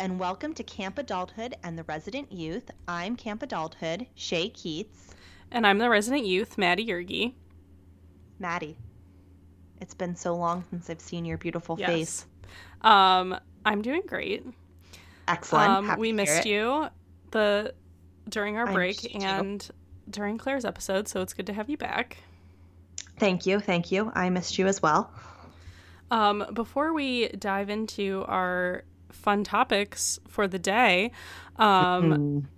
and welcome to Camp Adulthood and the Resident Youth. I'm Camp Adulthood, Shay Keats. And I'm the resident youth, Maddie Yergi. Maddie, it's been so long since I've seen your beautiful Yes. face. Um, I'm doing great. Excellent. Um, we missed it. you the during our break missed you. and during Claire's episode, so it's good to have you back. Thank you. Thank you. I missed you as well. Um, before we dive into our fun topics for the day, um,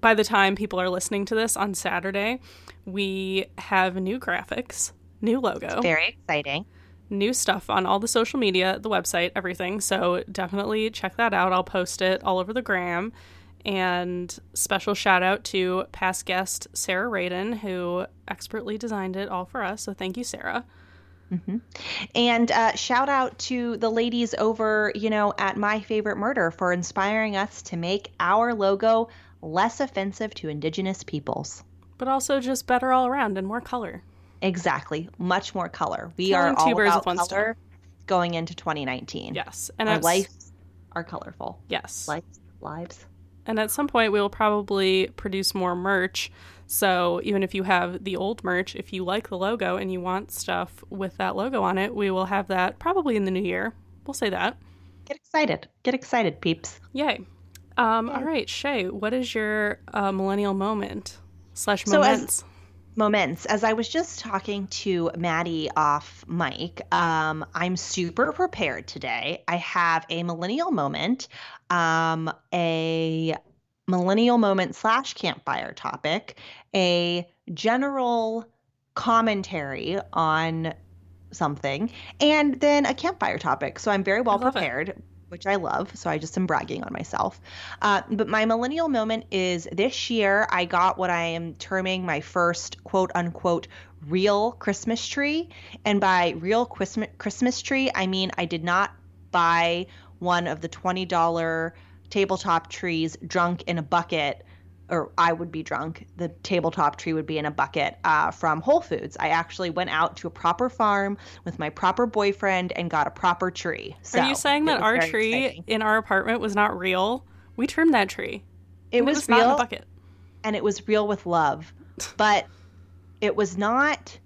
by the time people are listening to this on Saturday, we have new graphics, new logo, Very exciting. new stuff on all the social media, the website, everything. So definitely check that out. I'll post it all over the gram. And special shout out to past guest Sarah Radin, who expertly designed it all for us. So thank you, Sarah. And uh, shout out to the ladies over, you know, at My Favorite Murder for inspiring us to make our logo less offensive to Indigenous peoples. But also just better all around and more color. Exactly. Much more color. We Killing are all about with one color going into 2019. Yes. And Our lives are colorful. Yes. Lives, lives. And at some point, we will probably produce more merch. So even if you have the old merch, if you like the logo and you want stuff with that logo on it, we will have that probably in the new year. We'll say that. Get excited. Get excited, peeps. Yay. Um, all right, Shay, what is your uh, millennial moment slash So as- moments? As I was just talking to Maddie off mic, um, I'm super prepared today. I have a millennial moment, um, a millennial moment slash campfire topic, a general commentary on something, and then a campfire topic. So I'm very well prepared. it. Which I love, so I just am bragging on myself. Uh, but my millennial moment is this year I got what I am terming my first quote unquote real Christmas tree. And by real Christmas tree, I mean I did not buy one of the $20 tabletop trees drunk in a bucket or I would be drunk. The tabletop tree would be in a bucket uh, from Whole Foods. I actually went out to a proper farm with my proper boyfriend and got a proper tree. So Are you saying that our tree exciting. in our apartment was not real? We trimmed that tree. It and was not in a bucket. and it was real with love, but it was not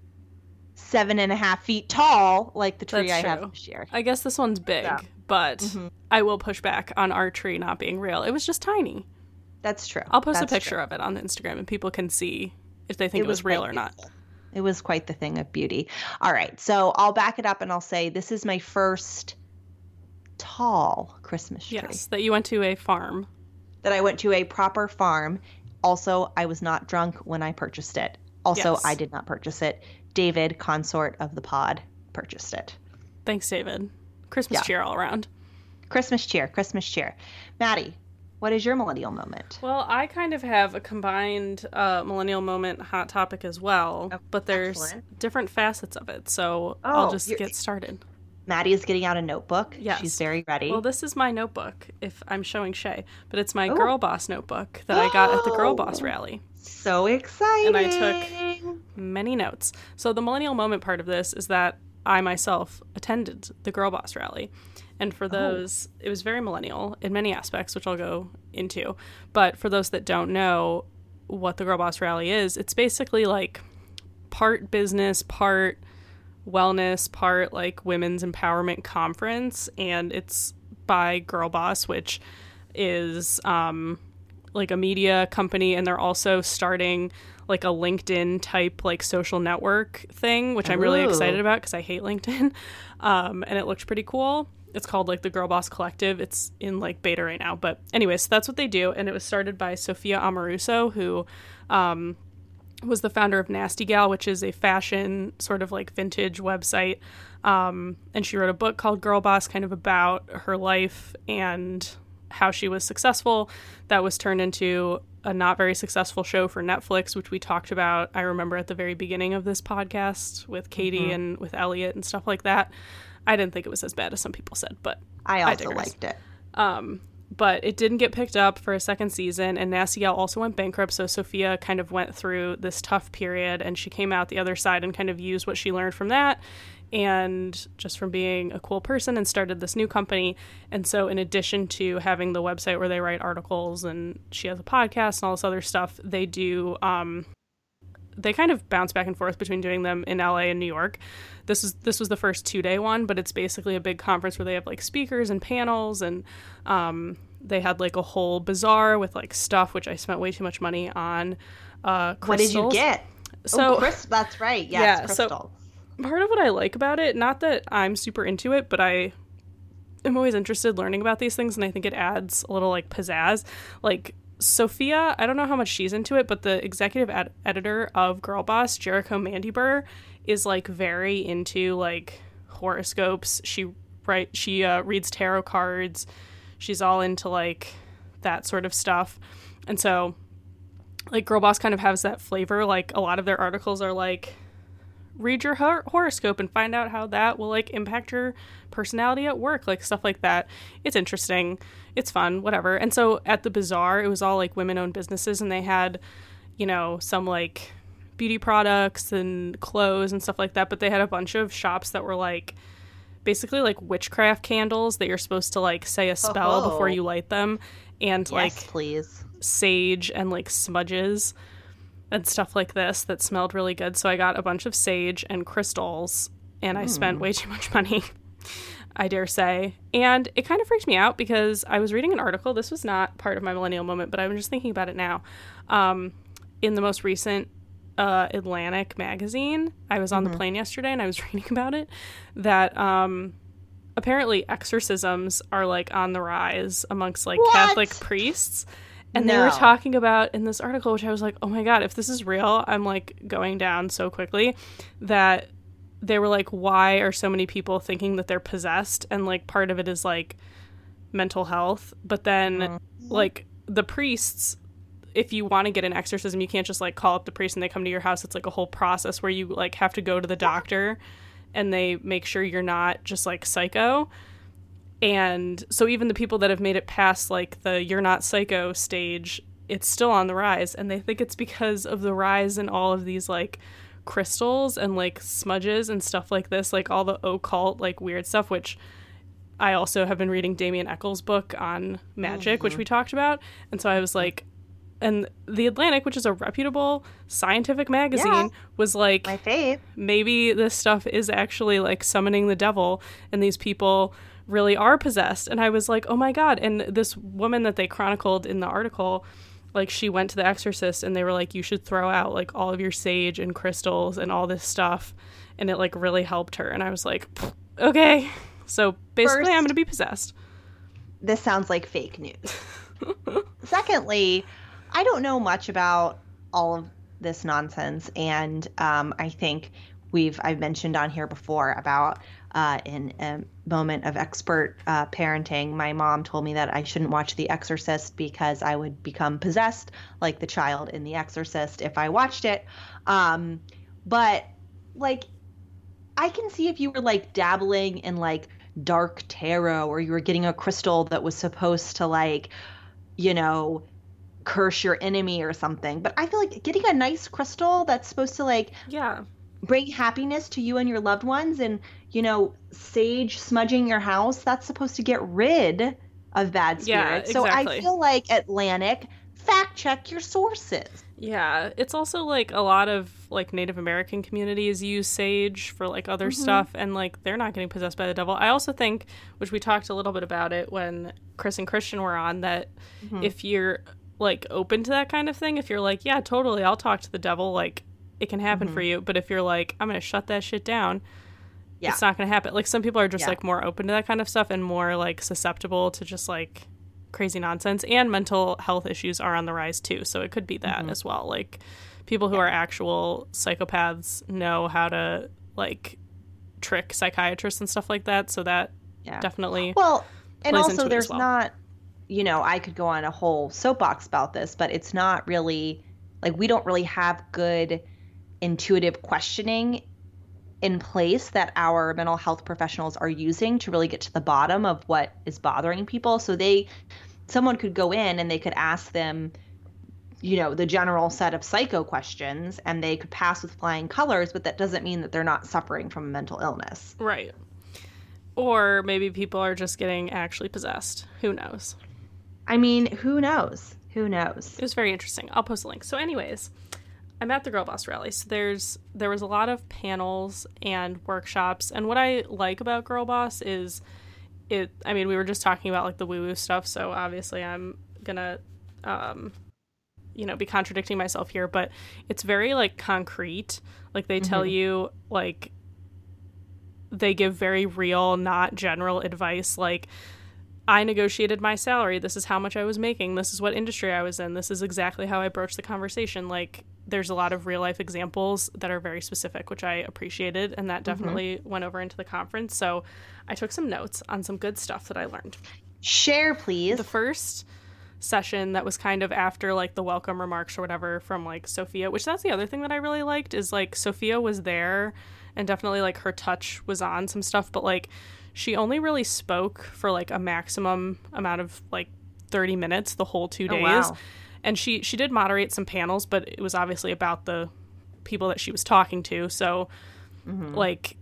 seven and a half feet tall like the tree That's I have this year. I guess this one's big, Yeah. but Mhm. I will push back on our tree not being real. It was just tiny. That's true. I'll post That's a picture true. of it on Instagram and people can see if they think it, was, real or not. beautiful. It was quite the thing of beauty. All right, so I'll back it up and I'll say this is my first tall Christmas tree Yes, that you went to a farm. that I went to a proper farm. Also, I was not drunk when I purchased it. Also, Yes. I did not purchase it. David, consort of the pod, purchased it. Thanks, David. Christmas Yeah. cheer all around. Christmas cheer, Christmas cheer. Maddie, what is your millennial moment? Well, I kind of have a combined uh, millennial moment hot topic as well, Oh, but there's excellent. different facets of it. So I'll Oh, just get started. Maddie is getting out a notebook. Yes. She's very ready. Well, this is my notebook, if I'm showing Shay, but it's my Oh. Girl Boss notebook that I got at the Girl Boss Oh. rally. so exciting. And I took- Many notes. So the millennial moment part of this is that I myself attended the Girl Boss rally. And for those, it was very millennial in many aspects, which I'll go into. But for those that don't know what the Girl Boss rally is, it's basically like part business, part wellness, part like women's empowerment conference. And it's by Girl Boss, which is um, like a media company. And they're also starting like a LinkedIn type like social network thing, which I'm really Ooh. excited about because I hate LinkedIn. Um, and it looked pretty cool. It's called like the Girl Boss Collective. It's in like beta right now. But anyways, that's what they do. And it was started by Sophia Amoruso, who um, was the founder of Nasty Gal, which is a fashion sort of like vintage website. Um, and she wrote a book called Girl Boss, kind of about her life and how she was successful. That was turned into a not very successful show for Netflix, which we talked about. I remember at the very beginning of this podcast with Katie mm-hmm. and with Elliot and stuff like that. I didn't think it was as bad as some people said, but I also I liked it. Um, but it didn't get picked up for a second season, and Nasty Gal also went bankrupt. So Sophia kind of went through this tough period, and she came out the other side and kind of used what she learned from that and just from being a cool person and started this new company. And so, in addition to having the website where they write articles and she has a podcast and all this other stuff, they do. Um, they kind of bounce back and forth between doing them in LA and New York. This is this was the first two day one, but it's basically a big conference where they have like speakers and panels, and um, they had like a whole bazaar with like stuff which I spent way too much money on. Uh, what did you get? So oh, that's right. Yes, yeah, crystals. So part of what I like about it, not that I'm super into it, but I am always interested learning about these things and I think it adds a little like pizzazz. Like Sophia, I don't know how much she's into it, but the executive ed- editor of Girl Boss, Jerico Mandybur, is like very into like horoscopes. She right she uh, reads tarot cards. She's all into like that sort of stuff. And so like Girl Boss kind of has that flavor. Like a lot of their articles are like read your hor- horoscope and find out how that will like impact your personality at work like stuff like that. It's interesting. It's fun. Whatever. And so at the bazaar it was all like women owned businesses and they had you know some like beauty products and clothes and stuff like that but they had a bunch of shops that were like basically like witchcraft candles that you're supposed to like say a spell oh. before you light them and yes, like please. sage and like smudges and stuff like this that smelled really good. So I got a bunch of sage and crystals, and I spent hmm. way too much money, I dare say. And it kind of freaked me out because I was reading an article. This was not part of my millennial moment, but I'm just thinking about it now. Um, in the most recent uh, Atlantic magazine, I was on mm-hmm. the plane yesterday and I was reading about it that um, apparently exorcisms are like on the rise amongst like what? Catholic priests and no. they were talking about in this article, which I was like, oh my God, if this is real, I'm like going down so quickly that they were like, why are so many people thinking that they're possessed? And like part of it is like mental health. But then, mm-hmm. like, the priests, if you want to get an exorcism, you can't just like call up the priest and they come to your house. It's like a whole process where you like have to go to the doctor and they make sure you're not just like psycho and so even the people that have made it past like the you're not psycho stage it's still on the rise. And they think it's because of the rise in all of these like crystals and like smudges and stuff like this like all the occult like weird stuff which i also have been reading damien echols book on magic mm-hmm. which we talked about. And so i was like and the atlantic which is a reputable scientific magazine yeah, was like my fave. maybe this stuff is actually like summoning the devil. And these people really are possessed. And I was like, oh my God. And this woman that they chronicled in the article, like she went to the exorcist and they were like, you should throw out like all of your sage and crystals and all this stuff. And it like really helped her. And I was like, okay. So basically, i I'm going to be possessed. This sounds like fake news. Secondly, I don't know much about all of this nonsense. And um, I think we've, I've mentioned on here before about uh, in a moment of expert uh, parenting, my mom told me that I shouldn't watch The Exorcist because I would become possessed like the child in The Exorcist if I watched it. Um, but like, I can see if you were like dabbling in like dark tarot or you were getting a crystal that was supposed to like, you know, curse your enemy or something. But I feel like getting a nice crystal that's supposed to like, yeah bring happiness to you and your loved ones and you know sage smudging your house that's supposed to get rid of bad spirits yeah, exactly. so i feel like atlantic fact check your sources yeah it's also like a lot of like native american communities use sage for like other mm-hmm. stuff and like they're not getting possessed by the devil i also think which we talked a little bit about it when chris and christian were on that mm-hmm. if you're like open to that kind of thing if you're like yeah totally i'll talk to the devil like it can happen mm-hmm. for you. But if you're like, I'm going to shut that shit down, yeah. it's not going to happen. Like some people are just yeah. like more open to that kind of stuff and more like susceptible to just like crazy nonsense. And mental health issues are on the rise too. So it could be that mm-hmm. as well. Like people who are actual psychopaths know how to like trick psychiatrists and stuff like that. So that Yeah. definitely Well, and also there's well. not, you know, I could go on a whole soapbox about this, but it's not really like we don't really have good intuitive questioning in place that our mental health professionals are using to really get to the bottom of what is bothering people. So they someone could go in and they could ask them you know the general set of psycho questions and they could pass with flying colors but that doesn't mean that they're not suffering from a mental illness right. Or maybe people are just getting actually possessed. Who knows? i mean who knows who knows It was very interesting. I'll post a link. So, anyways, I'm at the Girl Boss rally. So there's there was a lot of panels and workshops. And what I like about Girl Boss is it. I mean, we were just talking about like the woo woo stuff. So obviously, I'm gonna, um, you know, be contradicting myself here. But it's very like concrete. Like they tell you like they give very real, not general advice. Like I negotiated my salary. This is how much I was making. This is what industry I was in. This is exactly how I broached the conversation. Like, there's a lot of real life examples that are very specific, which I appreciated. And that mm-hmm. definitely went over into the conference. So I took some notes on some good stuff that I learned. share please The first session that was kind of after like the welcome remarks or whatever from like Sophia, which that's the other thing that I really liked is like Sophia was there and definitely like her touch was on some stuff, but like she only really spoke for like a maximum amount of like 30 minutes the whole two oh, days. wow. And she she did moderate some panels, but it was obviously about the people that she was talking to. So like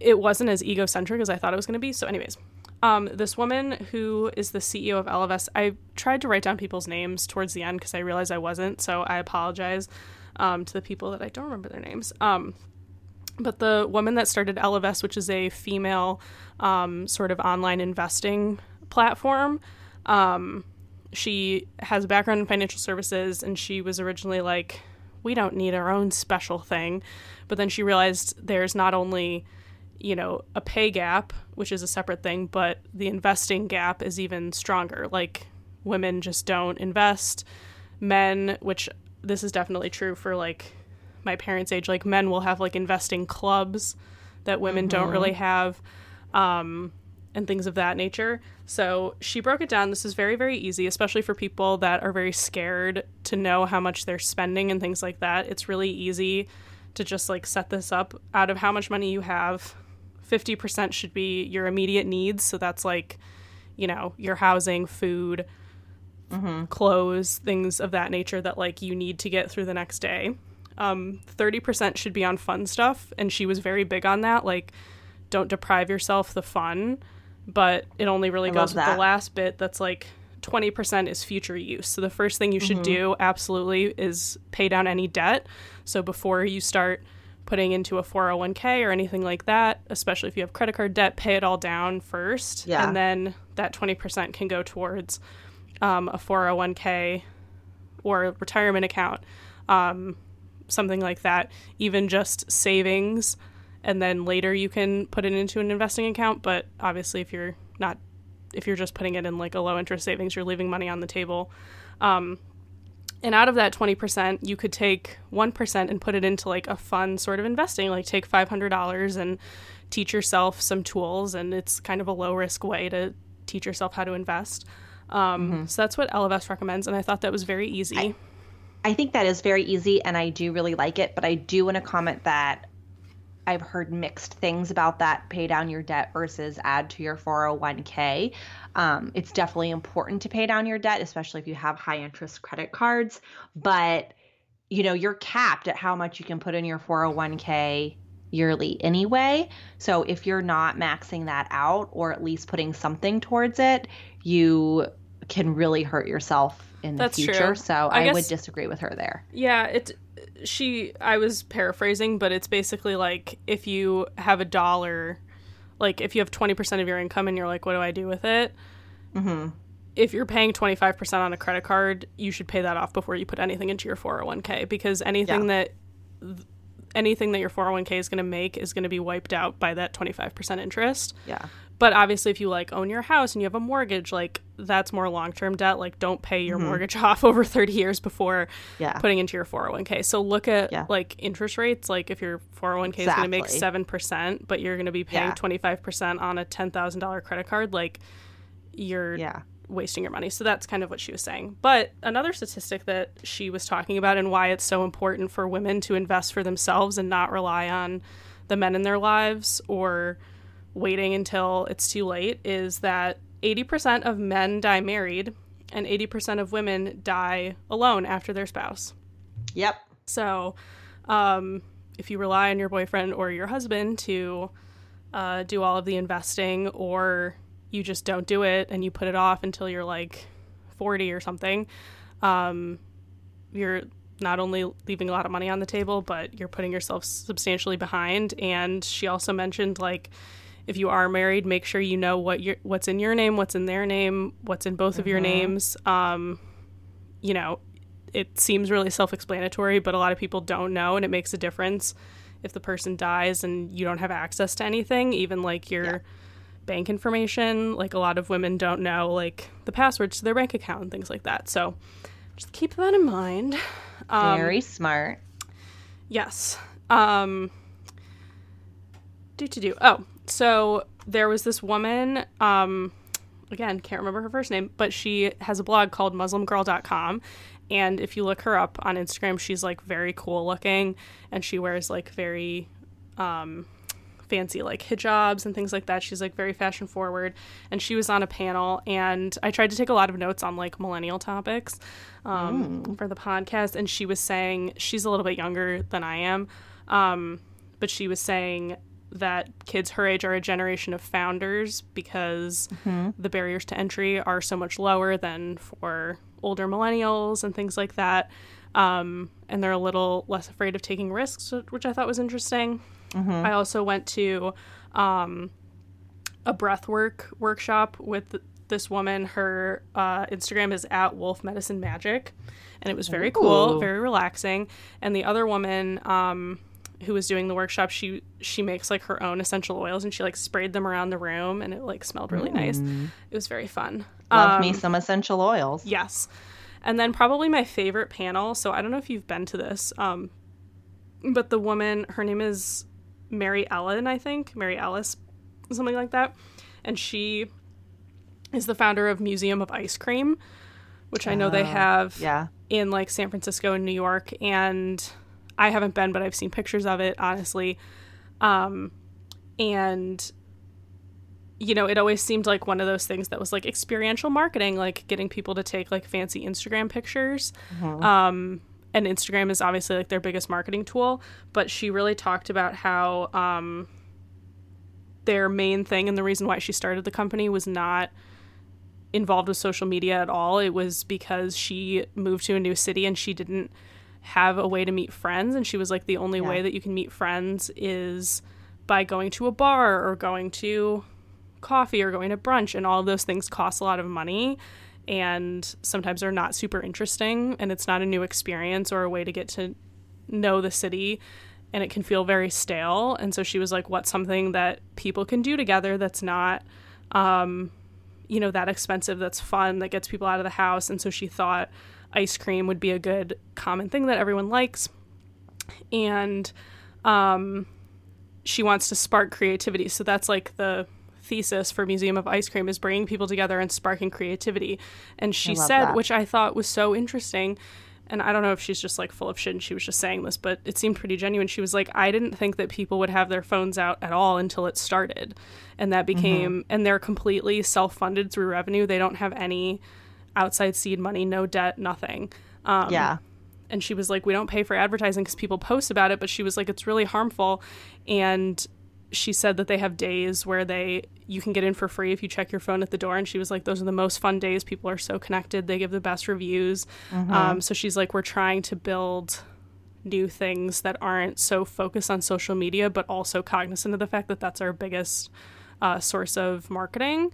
it wasn't as egocentric as I thought it was going to be. So, anyways, um, this woman who is the CEO of Ellevest, I tried to write down people's names towards the end because I realized I wasn't. So I apologize um, to the people that I don't remember their names. Um, but the woman that started Ellevest, which is a female um, sort of online investing platform, um, she has a background in financial services and she was originally like, we don't need our own special thing. But then she realized there's not only, you know, a pay gap, which is a separate thing, but the investing gap is even stronger. Like, women just don't invest. Men, which this is definitely true for like my parents' age, like men will have like investing clubs that women don't really have. Um, and things of that nature. So she broke it down. This is very, very easy, especially for people that are very scared to know how much they're spending and things like that. It's really easy to just like set this up out of how much money you have. 50% should be your immediate needs. So that's like, you know, your housing, food, clothes, things of that nature that like you need to get through the next day. Um, 30% should be on fun stuff. And she was very big on that. Like, don't deprive yourself the fun but it only really I goes with the last bit that's like 20% is future use. So the first thing you should Mm-hmm. do absolutely is pay down any debt. So before you start putting into a 401k or anything like that, especially if you have credit card debt, pay it all down first Yeah. and then that 20% can go towards um, a 401k or a retirement account. Um, something like that, even just savings, and then later you can put it into an investing account. But obviously, if you're not, if you're just putting it in like a low interest savings, you're leaving money on the table. Um, and out of that 20%, you could take 1% and put it into like a fun sort of investing, like take $500 and teach yourself some tools. And it's kind of a low risk way to teach yourself how to invest. Um, So that's what Ellevest recommends. And I thought that was very easy. I think that is very easy and I do really like it, but I do want to comment that I've heard mixed things about that pay down your debt versus add to your 401k. Um, it's definitely important to pay down your debt, especially if you have high interest credit cards, but you know, you're capped at how much you can put in your 401k yearly anyway. So if you're not maxing that out or at least putting something towards it, you can really hurt yourself in the That's true. future. So I I, guess- would disagree with her there. Yeah, it she I was paraphrasing, but it's basically like if you have a dollar, like if you have 20% of your income and you're like what do I do with it? hmm If you're paying 25% on a credit card, you should pay that off before you put anything into your 401k because anything that anything that your 401k is going to make is going to be wiped out by that 25% interest. Yeah. But obviously if you like own your house and you have a mortgage like that's more long-term debt like don't pay your Mm-hmm. mortgage off over 30 years before Yeah. putting into your 401k so look at Yeah. like interest rates like if your 401k is going to make 7% but you're going to be paying Yeah. 25% on a $10,000 credit card like you're Yeah. wasting your money. So that's kind of what she was saying. But another statistic that she was talking about and why it's so important for women to invest for themselves and not rely on the men in their lives or waiting until it's too late is that 80% of men die married and 80% of women die alone after their spouse. Yep. So, um, if you rely on your boyfriend or your husband to uh, do all of the investing, or you just don't do it and you put it off until you're like 40 or something, um, you're not only leaving a lot of money on the table, but you're putting yourself substantially behind. And she also mentioned like, if you are married, make sure you know what your what's in your name, what's in their name, what's in both of your names. Um, you know, it seems really self-explanatory, but a lot of people don't know, and it makes a difference if the person dies and you don't have access to anything, even like your Yeah. bank information. Like a lot of women don't know like the passwords to their bank account and things like that. So just keep that in mind. Um, Very smart. Yes. Um do to do. Oh, so there was this woman, um again, can't remember her first name, but she has a blog called muslimgirl.com and if you look her up on Instagram, she's like very cool looking and she wears like very um fancy like hijabs and things like that. She's like very fashion forward and she was on a panel and I tried to take a lot of notes on like millennial topics um, for the podcast and she was saying she's a little bit younger than I am. Um, but she was saying that kids her age are a generation of founders because the barriers to entry are so much lower than for older millennials and things like that. Um, and they're a little less afraid of taking risks, which I thought was interesting. I also went to um, a breathwork workshop with this woman. Her uh, Instagram is at Wolf Medicine Magic, and it was very cool, very relaxing. And the other woman um, who was doing the workshop, she she makes like her own essential oils, and she like sprayed them around the room, and it like smelled really nice. It was very fun. Love Um, me some essential oils. Yes. And then probably my favorite panel. So I don't know if you've been to this, um, but the woman, her name is Mary Ellen, I think, Mary Ellis, something like that. And she is the founder of Museum of Ice Cream, which I know they Oh, have Yeah. in like San Francisco and New York. And I haven't been, but I've seen pictures of it, honestly. Um, and you know, it always seemed like one of those things that was like experiential marketing, like getting people to take like fancy Instagram pictures. Um, and Instagram is obviously like their biggest marketing tool, but she really talked about how um, their main thing and the reason why she started the company was not involved with social media at all. It was because she moved to a new city and she didn't have a way to meet friends. And she was like, the only Yeah. way that you can meet friends is by going to a bar or going to coffee or going to brunch. And all those things cost a lot of money. And sometimes they're not super interesting. And it's not a new experience or a way to get to know the city. And it can feel very stale. And so she was like, what's something that people can do together that's not um, you know, that expensive, that's fun, that gets people out of the house. And so she thought ice cream would be a good common thing that everyone likes. And um, she wants to spark creativity. So that's like the thesis for Museum of Ice Cream is bringing people together and sparking creativity. And she said, that. which I thought was so interesting, and I don't know if she's just like full of shit and she was just saying this, but it seemed pretty genuine. She was like, I didn't think that people would have their phones out at all until it started. And that became, and they're completely self funded through revenue. They don't have any outside seed money, no debt, nothing. Um, Yeah. and she was like we don't pay for advertising because people post about it but she was like it's really harmful. And she said that they have days where they you can get in for free if you check your phone at the door. And she was like those are the most fun days. People are so connected. They give the best reviews. Um, so she's like we're trying to build new things that aren't so focused on social media but also cognizant of the fact that that's our biggest uh, source of marketing.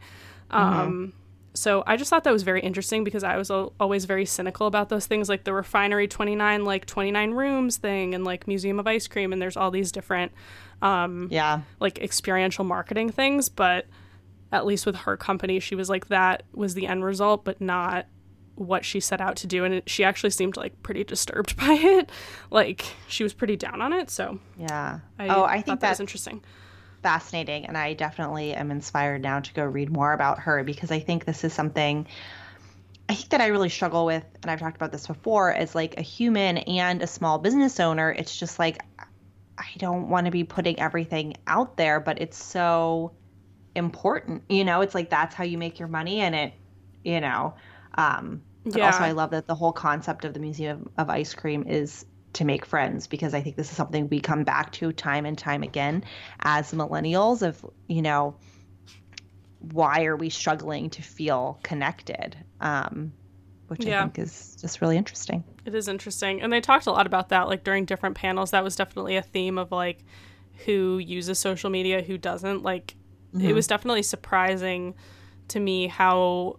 Um, so I just thought that was very interesting because I was al- always very cynical about those things, like the Refinery 29, like 29 rooms thing, and like Museum of Ice Cream, and there's all these different um, Yeah. like experiential marketing things. But at least with her company, she was like that was the end result, but not what she set out to do and it, she actually seemed like pretty disturbed by it like she was pretty down on it so yeah I oh i think that that's was interesting fascinating and i definitely am inspired now to go read more about her because i think this is something i think that i really struggle with and i've talked about this before as like a human and a small business owner it's just like i don't want to be putting everything out there but it's so important you know it's like that's how you make your money and it you know um, but yeah. also, I love that the whole concept of the Museum of Ice Cream is to make friends because I think this is something we come back to time and time again as millennials of, you know, why are we struggling to feel connected? Um, which yeah. I think is just really interesting. It is interesting. And they talked a lot about that like during different panels. That was definitely a theme of like who uses social media, who doesn't. Like mm-hmm. it was definitely surprising to me how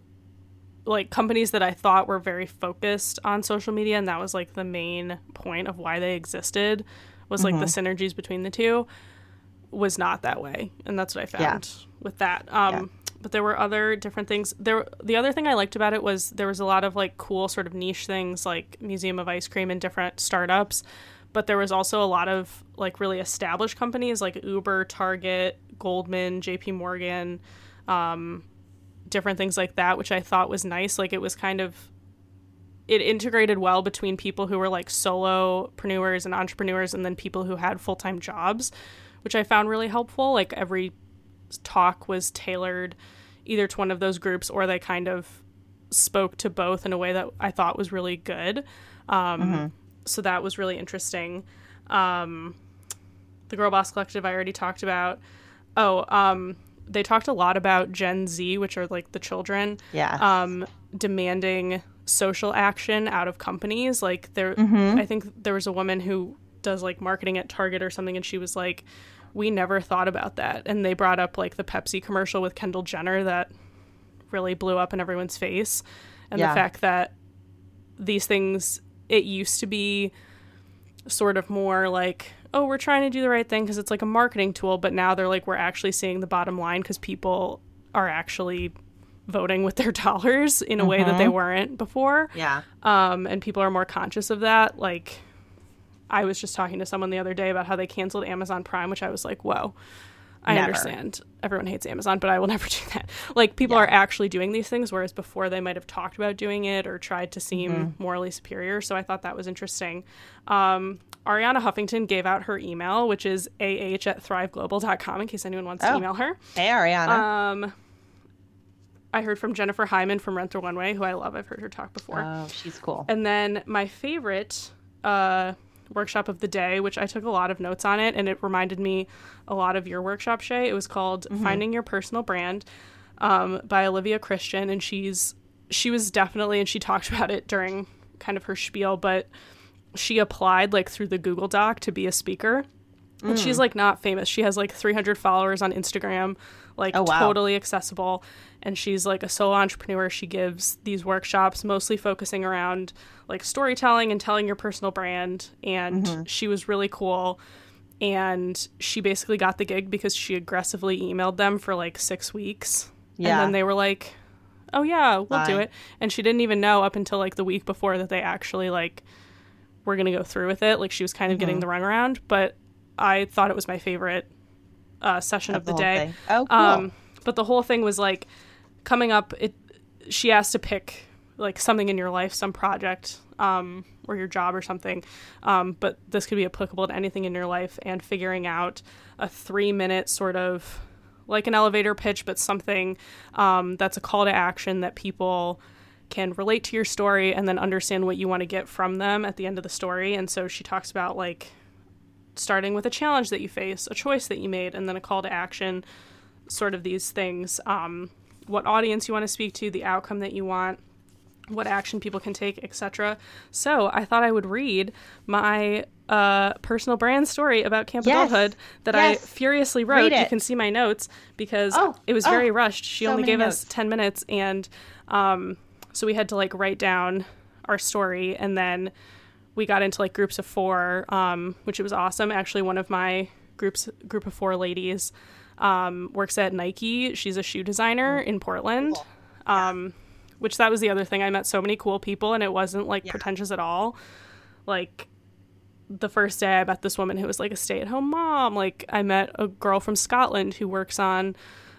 like companies that I thought were very focused on social media and that was like the main point of why they existed was like mm-hmm. the synergies between the two was not that way and that's what I found yeah. with that um yeah. but there were other different things there the other thing I liked about it was there was a lot of like cool sort of niche things like Museum of Ice Cream and different startups but there was also a lot of like really established companies like Uber, Target, Goldman, JP Morgan um different things like that, which I thought was nice. Like it was kind of it integrated well between people who were like solopreneurs and entrepreneurs and then people who had full-time jobs, which I found really helpful. Like every talk was tailored either to one of those groups or they kind of spoke to both in a way that I thought was really good. Um, mm-hmm. So that was really interesting. Um, the Girl Boss Collective I already talked about. Oh, um, they talked a lot about Gen Z, which are like the children, yeah, um, demanding social action out of companies. Like there, mm-hmm. I think there was a woman who does like marketing at Target or something, and she was like, "We never thought about that." And they brought up like the Pepsi commercial with Kendall Jenner that really blew up in everyone's face, and yeah. the fact that these things it used to be sort of more like oh, we're trying to do the right thing because it's like a marketing tool, but now they're like, we're actually seeing the bottom line because people are actually voting with their dollars in a mm-hmm. way that they mm-hmm. weren't before. Yeah. Um, and people are more conscious of that. Like, I was just talking to someone the other day about how they canceled Amazon Prime, which I was like, whoa. I never. understand. Everyone hates Amazon, but I will never do that. Like people yeah. are actually doing these things, whereas before they might have talked about doing it or tried to seem mm-hmm. morally superior. So I thought that was interesting. Um, Arianna Huffington gave out her email, which is ah at thriveglobal.com in case anyone wants oh. to email her. Hey, Arianna. Um, I heard from Jennifer Hyman from Rent the Runway, who I love. I've heard her talk before. Oh, she's cool. And then my favorite uh, workshop of the day, which I took a lot of notes on it, and it reminded me a lot of your workshop, Shay. It was called mm-hmm. Finding Your Personal Brand um, by Olivia Christian, and she's she was definitely, and she talked about it during kind of her spiel, but she applied like through the Google Doc to be a speaker. Mm. And she's mm. like not famous. She has like 300 followers on Instagram, like oh, wow. totally accessible. And she's like a solo entrepreneur. She gives these workshops mostly focusing around like storytelling and telling your personal brand. And mm-hmm. she was really cool. And she basically got the gig because she aggressively emailed them for like six weeks. Yeah. And then they were like, oh, yeah, we'll Bye. do it. And she didn't even know up until like the week before that they actually like were going to go through with it. Like she was kind of mm-hmm. getting the runaround, but I thought it was my favorite uh, session of the, the day. Thing. Oh, cool. Um, but the whole thing was like coming up. It she asked to pick like something in your life, some project, um, or your job or something. Um, but this could be applicable to anything in your life, and figuring out a three minute sort of like an elevator pitch, but something um, that's a call to action that people can relate to your story and then understand what you want to get from them at the end of the story. And so she talks about like starting with a challenge that you face, a choice that you made, and then a call to action, sort of these things. Um, what audience you want to speak to, the outcome that you want, what action people can take, etc. So I thought I would read my uh, personal brand story about Camp yes. Adulthood that yes. I furiously wrote. You can see my notes because oh. it was very oh. rushed. She so only gave notes. us 10 minutes and um, so we had to like write down our story and then we got into like groups of four, um, which it was awesome. Actually, one of my groups group of four ladies um, works at Nike. She's a shoe designer in Portland. Cool. Um, which that was the other thing. I met so many cool people, and it wasn't like Yeah. pretentious at all. Like the first day, I met this woman who was like a stay-at-home mom. Like I met a girl from Scotland who works on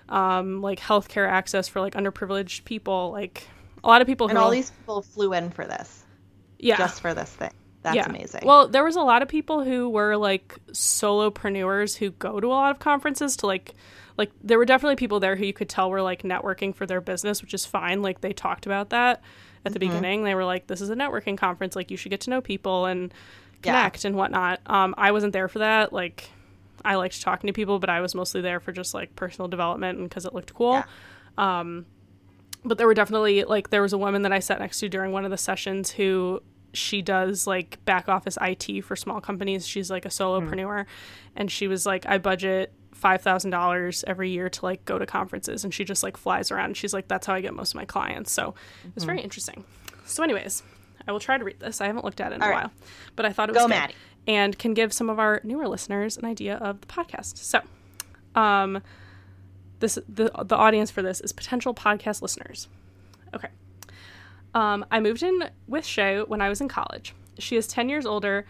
um, like healthcare access for like underprivileged people. Like a lot of people And all these people flew in for this, yeah just for this thing. That's yeah. amazing. Well, there was a lot of people who were like solopreneurs who go to a lot of conferences to like like there were definitely people there who you could tell were like networking for their business, which is fine. Like they talked about that at the beginning. They were like, "This is a networking conference. Like you should get to know people and Yeah. connect and whatnot." Um, I wasn't there for that. Like I liked talking to people, but I was mostly there for just like personal development and because it looked cool. Yeah. Um, but there were definitely like there was a woman that I sat next to during one of the sessions who she does like back office IT for small companies. She's like a solopreneur, and she was like, I budget five thousand dollars every year to like go to conferences, and she just like flies around. And she's like, that's how I get most of my clients. So it was very interesting. So, anyways, I will try to read this. I haven't looked at it in All a right. while, but I thought it was Go, good Maddie. and can give some of our newer listeners an idea of the podcast. So, um, this the the audience for this is potential podcast listeners. Okay. Um, I moved in with Shay when I was in college. She is 10 years older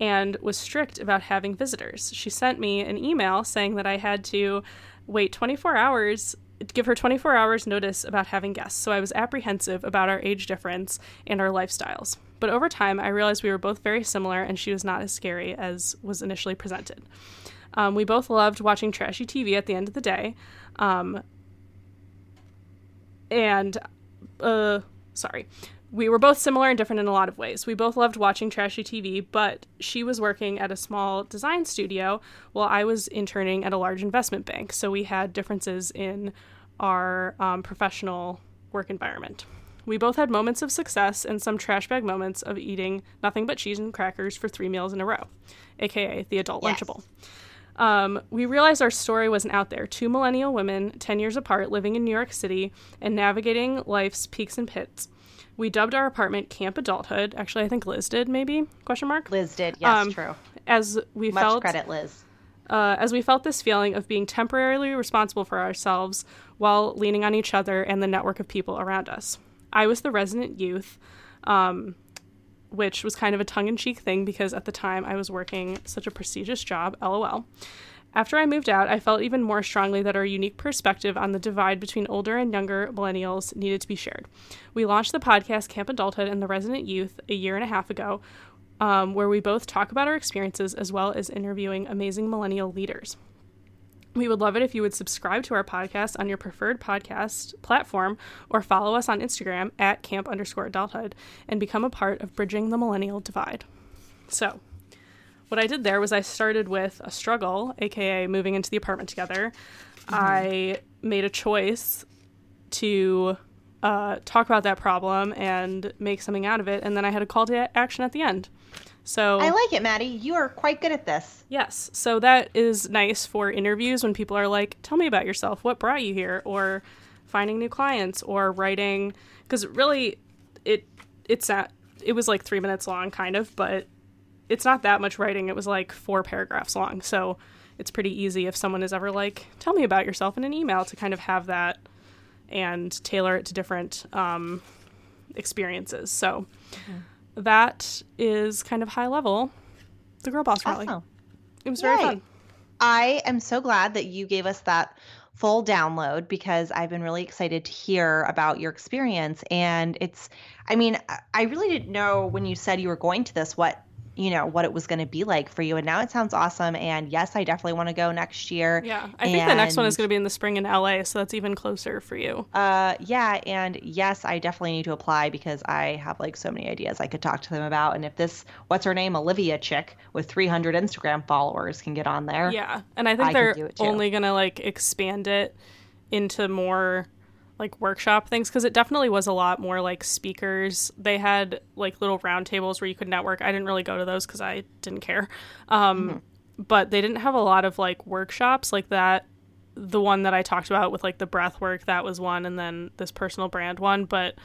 and was strict about having visitors. She sent me an email saying that I had to wait 24 hours, give her 24 hours notice about having guests. So I was apprehensive about our age difference and our lifestyles. But over time, I realized we were both very similar and she was not as scary as was initially presented. Um, we both loved watching trashy TV at the end of the day. Um, and uh sorry. We were both similar and different in a lot of ways. We both loved watching trashy tv but she was working at a small design studio while i was interning at a large investment bank. So we had differences in our um, professional work environment. We both had moments of success and some trash bag moments of eating nothing but cheese and crackers for three meals in a row aka the adult Yes. lunchable um, we realized our story wasn't out there. Two millennial women, 10 years apart, living in New York City and navigating life's peaks and pits. We dubbed our apartment Camp Adulthood. Actually, I think Liz did, maybe? Question mark. Liz did. Yes, Um, true. As we Much felt credit, Liz. uh, as we felt this feeling of being temporarily responsible for ourselves while leaning on each other and the network of people around us. I was the resident youth, um, which was kind of a tongue in cheek thing because at the time I was working such a prestigious job, lol. After I moved out, I felt even more strongly that our unique perspective on the divide between older and younger millennials needed to be shared. We launched the podcast Camp Adulthood and the Resident Youth a year and a half ago, um, where we both talk about our experiences as well as interviewing amazing millennial leaders. We would love it if you would subscribe to our podcast on your preferred podcast platform or follow us on Instagram at camp underscore adulthood and become a part of bridging the millennial divide. So, what I did there was I started with a struggle, aka moving into the apartment together. I made a choice to uh, talk about that problem and make something out of it, and then I had a call to action at the end. So I like it, Maddie. You are quite good at this. Yes. So that is nice for interviews when people are like, tell me about yourself. What brought you here? Or finding new clients or writing. Because really, it it's not, it was like three minutes long, kind of, but it's not that much writing. It was like four paragraphs long. So it's pretty easy if someone is ever like, tell me about yourself in an email to kind of have that and tailor it to different um, experiences. So that is kind of high level. The Girl Boss Rally. Awesome. It was very Yay. fun. I am so glad that you gave us that full download because I've been really excited to hear about your experience. And it's, I mean, I- I really didn't know when you said you were going to this what, you know, what it was going to be like for you. And now it sounds awesome. And yes, I definitely want to go next year. Yeah. I think the next one is going to be in the spring in LA, so that's even closer for you. Uh, yeah, and yes, I definitely need to apply because I have like so many ideas I could talk to them about. And if this, what's her name, Olivia chick with 300 Instagram followers can get on there, Yeah. And I think I they're do it too. only going to like expand it into more like workshop things because it definitely was a lot more like speakers. They had like little round tables where you could network. I didn't really go to those because I didn't care. Um, Mm-hmm. But they didn't have a lot of like workshops like that. The one that I talked about with like the breath work, that was one, and then this personal brand one. But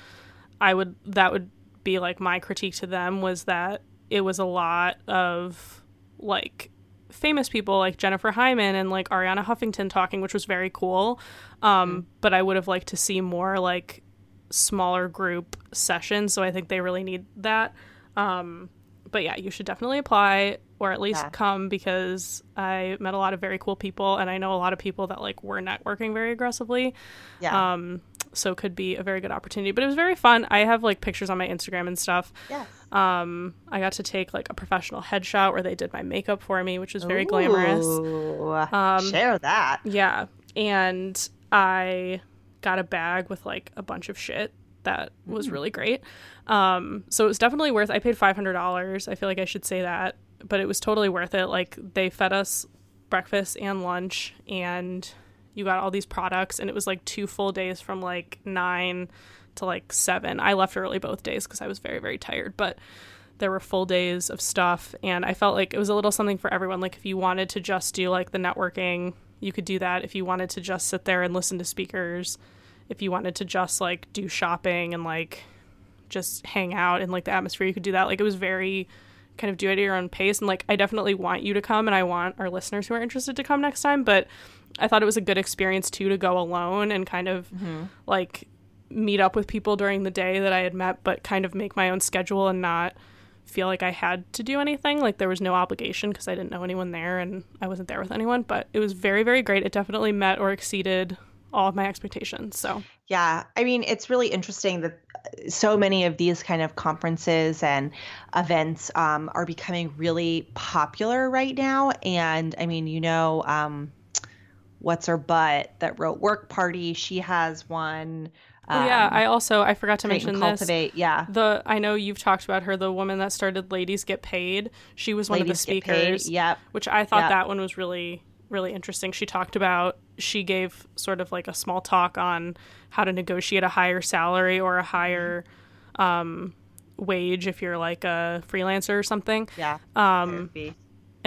I would, that would be like my critique to them was that it was a lot of like famous people like Jennifer Hyman and like Arianna Huffington talking, which was very cool. Um, mm-hmm. But I would have liked to see more like smaller group sessions. So I think they really need that. Um, but yeah, you should definitely apply or at least yeah. come because I met a lot of very cool people and I know a lot of people that like were networking very aggressively. Yeah. Um, so could be a very good opportunity. But it was very fun. I have like pictures on my Instagram and stuff. Yeah. Um, I got to take like a professional headshot where they did my makeup for me, which was very Ooh, glamorous. Um, share that. Yeah, and I got a bag with like a bunch of shit that was mm. really great. Um, so it was definitely worth. I paid five hundred dollars. I feel like I should say that, but it was totally worth it. Like they fed us breakfast and lunch, and you got all these products, and it was like two full days from like nine to like seven. I left early both days because I was very very tired, but there were full days of stuff, and I felt like it was a little something for everyone. Like if you wanted to just do like the networking, you could do that. If you wanted to just sit there and listen to speakers, if you wanted to just like do shopping and like just hang out in like the atmosphere, you could do that. Like it was very kind of do it at your own pace. And like I definitely want you to come and I want our listeners who are interested to come next time. But I thought it was a good experience too to go alone and kind of mm-hmm. like meet up with people during the day that I had met, but kind of make my own schedule and not feel like I had to do anything. Like there was no obligation because I didn't know anyone there and I wasn't there with anyone. But it was very, very great. It definitely met or exceeded all of my expectations. So, yeah, I mean, it's really interesting that uh, so many of these kind of conferences and events um, are becoming really popular right now. And I mean, you know, um, what's her butt that wrote Work Party? She has one. Um, oh, yeah, um, I also I forgot to mention cultivate, this. Yeah, the I know you've talked about her, the woman that started Ladies Get Paid. She was one Ladies of the speakers. Yep. Which I thought yep. that one was really really interesting. She talked about she gave sort of like a small talk on how to negotiate a higher salary or a higher um, wage if you're like a freelancer or something. Yeah. Um,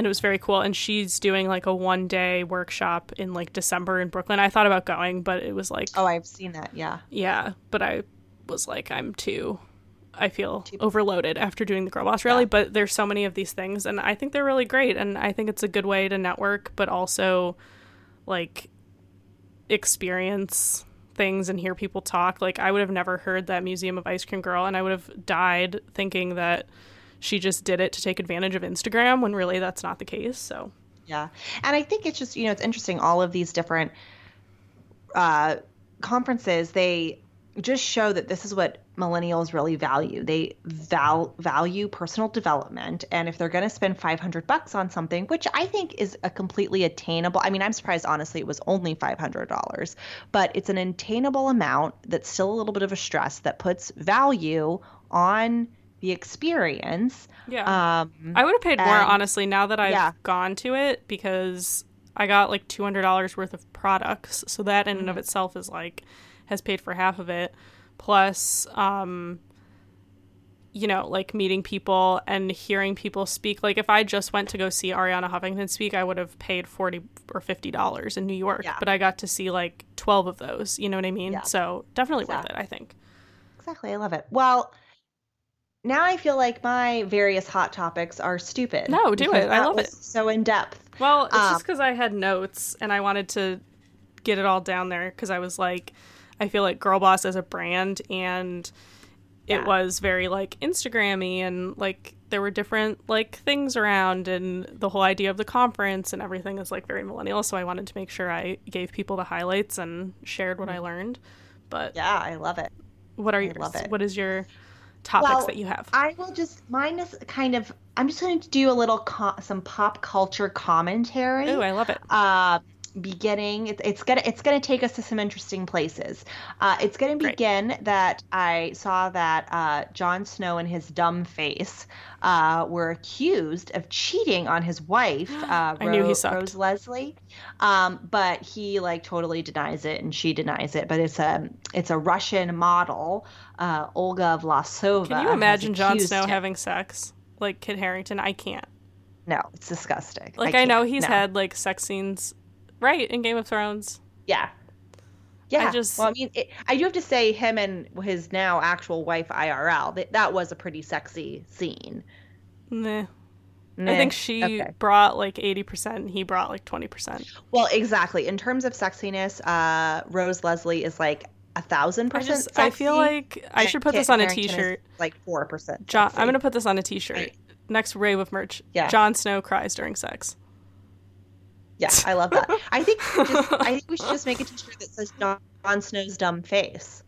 and it was very cool. And she's doing like a one day workshop in like December in Brooklyn. I thought about going, but it was like oh, I've seen that. Yeah. Yeah, but I was like, I'm too I feel overloaded after doing the Girl Boss Rally, yeah. but there's so many of these things and I think they're really great and I think it's a good way to network but also like experience things and hear people talk. Like I would have never heard that Museum of Ice Cream Girl and I would have died thinking that she just did it to take advantage of Instagram when really that's not the case. So yeah. And I think it's just, you know, it's interesting all of these different uh conferences, they just show that this is what millennials really value. They val- value personal development, and if they're going to spend 500 bucks on something, which I think is a completely attainable. I mean, I'm surprised honestly it was only $500, but it's an attainable amount that's still a little bit of a stress that puts value on the experience. Yeah. Um, I would have paid and, more honestly now that I've yeah. gone to it because I got like $200 worth of products, so that in mm-hmm. and of mm-hmm. itself is like has paid for half of it plus um you know like meeting people and hearing people speak like if i just went to go see arianna huffington speak i would have paid 40 or 50 dollars in new york yeah. but i got to see like 12 of those you know what i mean yeah. so definitely worth it i think exactly i love it well now i feel like my various hot topics are stupid no do it i love it so in depth well it's um, just because i had notes and i wanted to get it all down there because i was like I feel like Girl Boss as a brand and it yeah. was very like Instagrammy and like there were different like things around and the whole idea of the conference and everything is like very millennial. So I wanted to make sure I gave people the highlights and shared what mm-hmm. I learned. But yeah, I love it. What are you? What is your topics well, that you have? I will just mine is kind of. I'm just going to do a little co- some pop culture commentary. Oh, I love it. Uh, beginning it's, it's gonna it's gonna take us to some interesting places uh, it's gonna begin Great. that i saw that uh, Jon Snow and his dumb face uh, were accused of cheating on his wife uh, I knew he sucked. rose leslie um, but he like totally denies it and she denies it but it's a it's a russian model uh, olga vlasova can you imagine Jon Snow him. having sex like kit harington i can't no, it's disgusting. Like I, I know he's no. had like sex scenes Right, in Game of Thrones. Yeah. Yeah. I just well, I mean, it, I do have to say, him and his now actual wife IRL, that that was a pretty sexy scene. Nah. I think she okay. brought like 80% and he brought like 20%. Well, exactly. In terms of sexiness, uh, Rose Leslie is like a thousand percent. I feel like I should put Kit this on a t-shirt. like four percent. John, I'm going to put this on a t-shirt. Right. Next rave of merch. Yeah. Jon Snow cries during sex. Yeah, I love that. I think just, I think we should just make a T-shirt that says Jon, Snow's dumb face,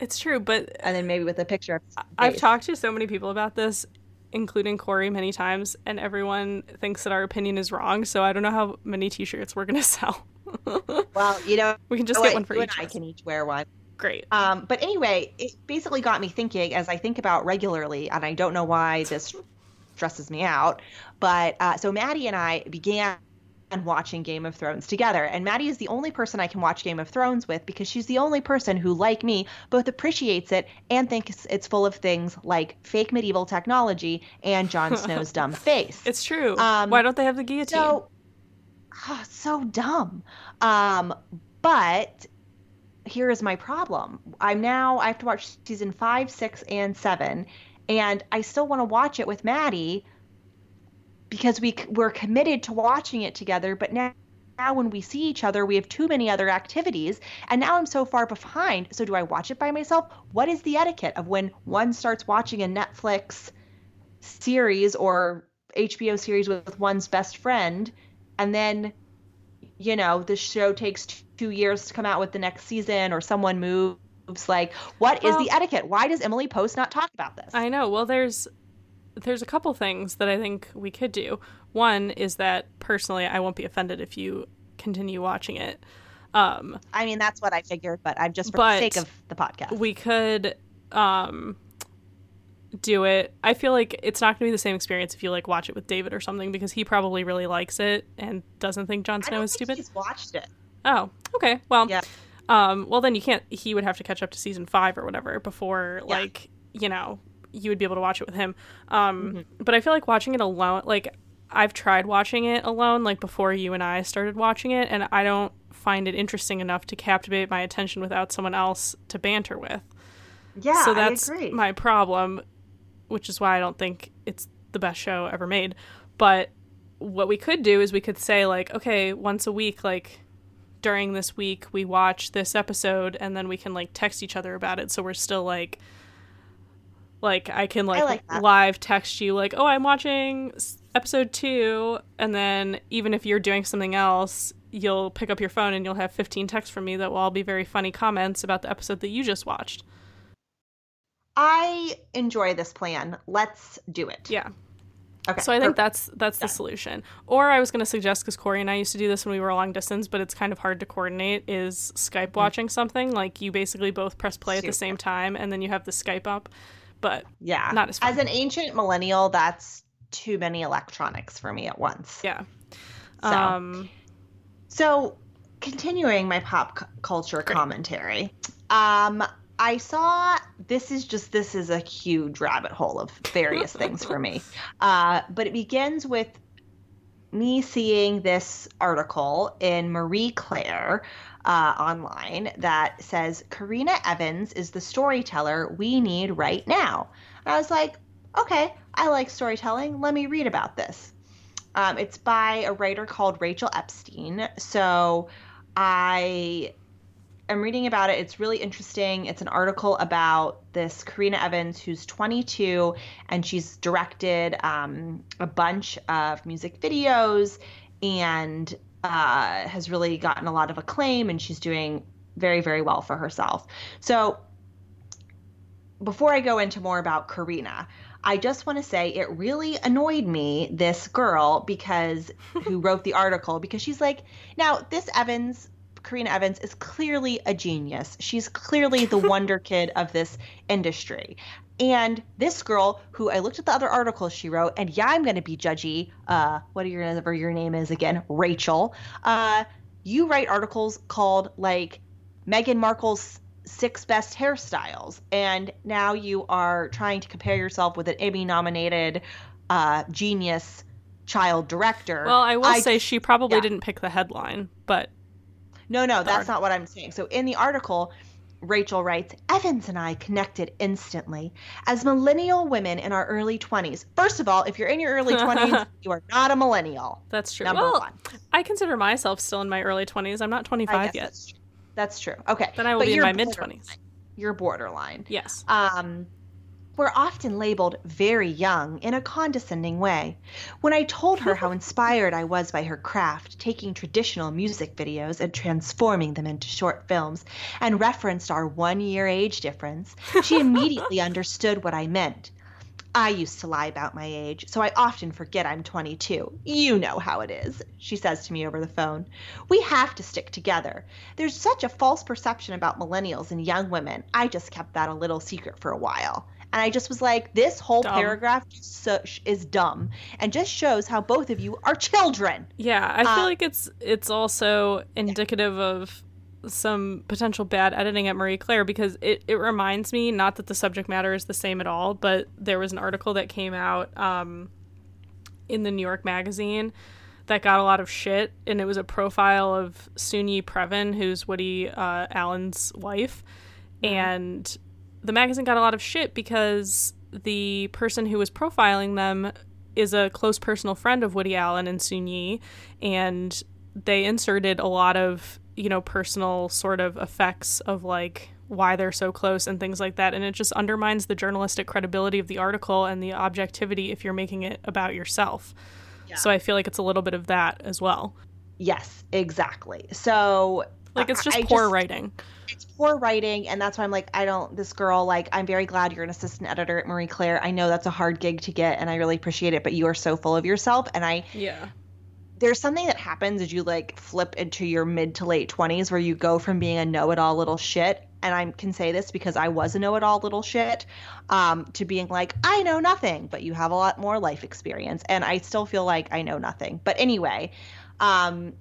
It's true, but and then maybe with a picture of. His I've talked to so many people about this, including Corey many times, and everyone thinks that our opinion is wrong. So I don't know how many T-shirts we're gonna sell. Well, you know, we can just what? get one for you each. and I can each wear one. Great. Um, but anyway, it basically got me thinking as I think about regularly, and I don't know why this stresses me out. But uh, so Maddie and I began watching Game of Thrones together, and Maddie is the only person I can watch Game of Thrones with because she's the only person who, like me, both appreciates it and thinks it's full of things like fake medieval technology and Jon Snow's dumb face. It's true. Um, Why don't they have the guillotine? So, ah, so dumb. Um, but here is my problem. I'm now I have to watch season five, six, and seven, and I still want to watch it with Maddie because we we're committed to watching it together. But now. Now, when we see each other, we have too many other activities, and now I'm so far behind. So, do I watch it by myself? What is the etiquette of when one starts watching a Netflix series or HBO series with one's best friend, and then, you know, the show takes two years to come out with the next season, or someone moves. Like, what is Well- the etiquette? Why does Emily Post not talk about this? I know. Well, there's there's a couple things that I think we could do. One is that personally, I won't be offended if you continue watching it. Um, I mean, that's what I figured, but I'm just for the sake of the podcast. we could um do it. I feel like it's not going to be the same experience if you like watch it with David or something because he probably really likes it and doesn't think Jon Snow is think stupid. he's watched it. Oh, okay. Well, Yeah. um, well then you can't. He would have to catch up to season five or whatever before, Yeah. like, you know, you would be able to watch it with him. Um, Mm-hmm. but I feel like watching it alone, like, I've tried watching it alone, like before you and I started watching it, and I don't find it interesting enough to captivate my attention without someone else to banter with. Yeah, so that's my problem, which is why I don't think it's the best show ever made. But what we could do is we could say like, okay, once a week, like during this week, we watch this episode, and then we can like text each other about it. So we're still like, like I can like, like live text you like, oh, I'm watching episode two, and then even if you're doing something else. You'll pick up your phone and you'll have 15 texts from me that will all be very funny comments about the episode that you just watched. I enjoy this plan. Let's do it. Yeah. Okay. So I think that's that's the solution. Or I was going to suggest because Corey and I used to do this when we were long distance, but it's kind of hard to coordinate. Is Skype mm. watching something like you basically both press play at the same time and then you have the Skype up, but yeah. not as fun. As an ancient millennial, that's too many electronics for me at once. yeah. So, Um. so continuing my pop cu- culture commentary, um, I saw this is just this is a huge rabbit hole of various things for me, uh, but it begins with me seeing this article in Marie Claire uh, online that says Karena Evans is the storyteller we need right now. And I was like, okay, I like storytelling. Let me read about this. Um, it's by a writer called Rachel Epstein. So I am reading about it. It's really interesting. It's an article about this Karena Evans who's 22 and she's directed um, a bunch of music videos and uh, has really gotten a lot of acclaim and she's doing very, very well for herself. So before I go into more about Karena, I just want to say it really annoyed me, this girl, because who wrote the article, because she's like, now this Evans, Karena Evans, is clearly a genius. She's clearly the wonder kid of this industry. And this girl, who I looked at the other articles she wrote, and yeah, I'm going to be judgy. Uh, what are your, whatever your name is again, Rachel. Uh, you write articles called like Meghan Markle's six best hairstyles, and now you are trying to compare yourself with an Emmy nominated uh, genius child director. Well, I will I- say she probably yeah. didn't pick the headline, but No, no, that's article. not what I'm saying. So in the article, Rachel writes, Evans and I connected instantly. As millennial women in our early 20s, first of all, if you're in your early 20s, you are not a millennial. That's true. Number well, one. I consider myself still in my early 20s. I'm not 25 yet. That's true. That's true. Okay. Then I will But be in my mid 20s. You're borderline. Yes. um, were often labeled very young in a condescending way. When I told her how inspired I was by her craft, taking traditional music videos and transforming them into short films, and referenced our one year age difference, she immediately understood what I meant. I used to lie about my age, so I often forget I'm 22. You know how it is, she says to me over the phone. We have to stick together. There's such a false perception about millennials and young women. I just kept that a little secret for a while. And I just was like, this whole Dumb. paragraph just is dumb and just shows how both of you are children. Yeah, I feel Uh, like it's it's also indicative of some potential bad editing at Marie Claire because it, it reminds me not that the subject matter is the same at all, but there was an article that came out um, in the New York Magazine that got a lot of shit, and it was a profile of Soon-Yi Previn, who's Woody uh, Allen's wife, and the magazine got a lot of shit because the person who was profiling them is a close personal friend of Woody Allen and Soon-Yi, and they inserted a lot of you know personal sort of effects of like why they're so close and things like that and it just undermines the journalistic credibility of the article and the objectivity if you're making it about yourself. So i feel like it's a little bit of that as well. Yes, exactly. So, like it's just I poor just- writing it's poor writing and that's why i'm like i don't this girl like i'm very glad you're an assistant editor at marie claire. I know that's a hard gig to get and i really appreciate it but you are so full of yourself and i yeah. There's something that happens as you like flip into your mid to late 20s where you go from being a know-it-all little shit and i can say this because i was a know-it-all little shit um, to being like i know nothing but you have a lot more life experience and i still feel like i know nothing. But anyway um,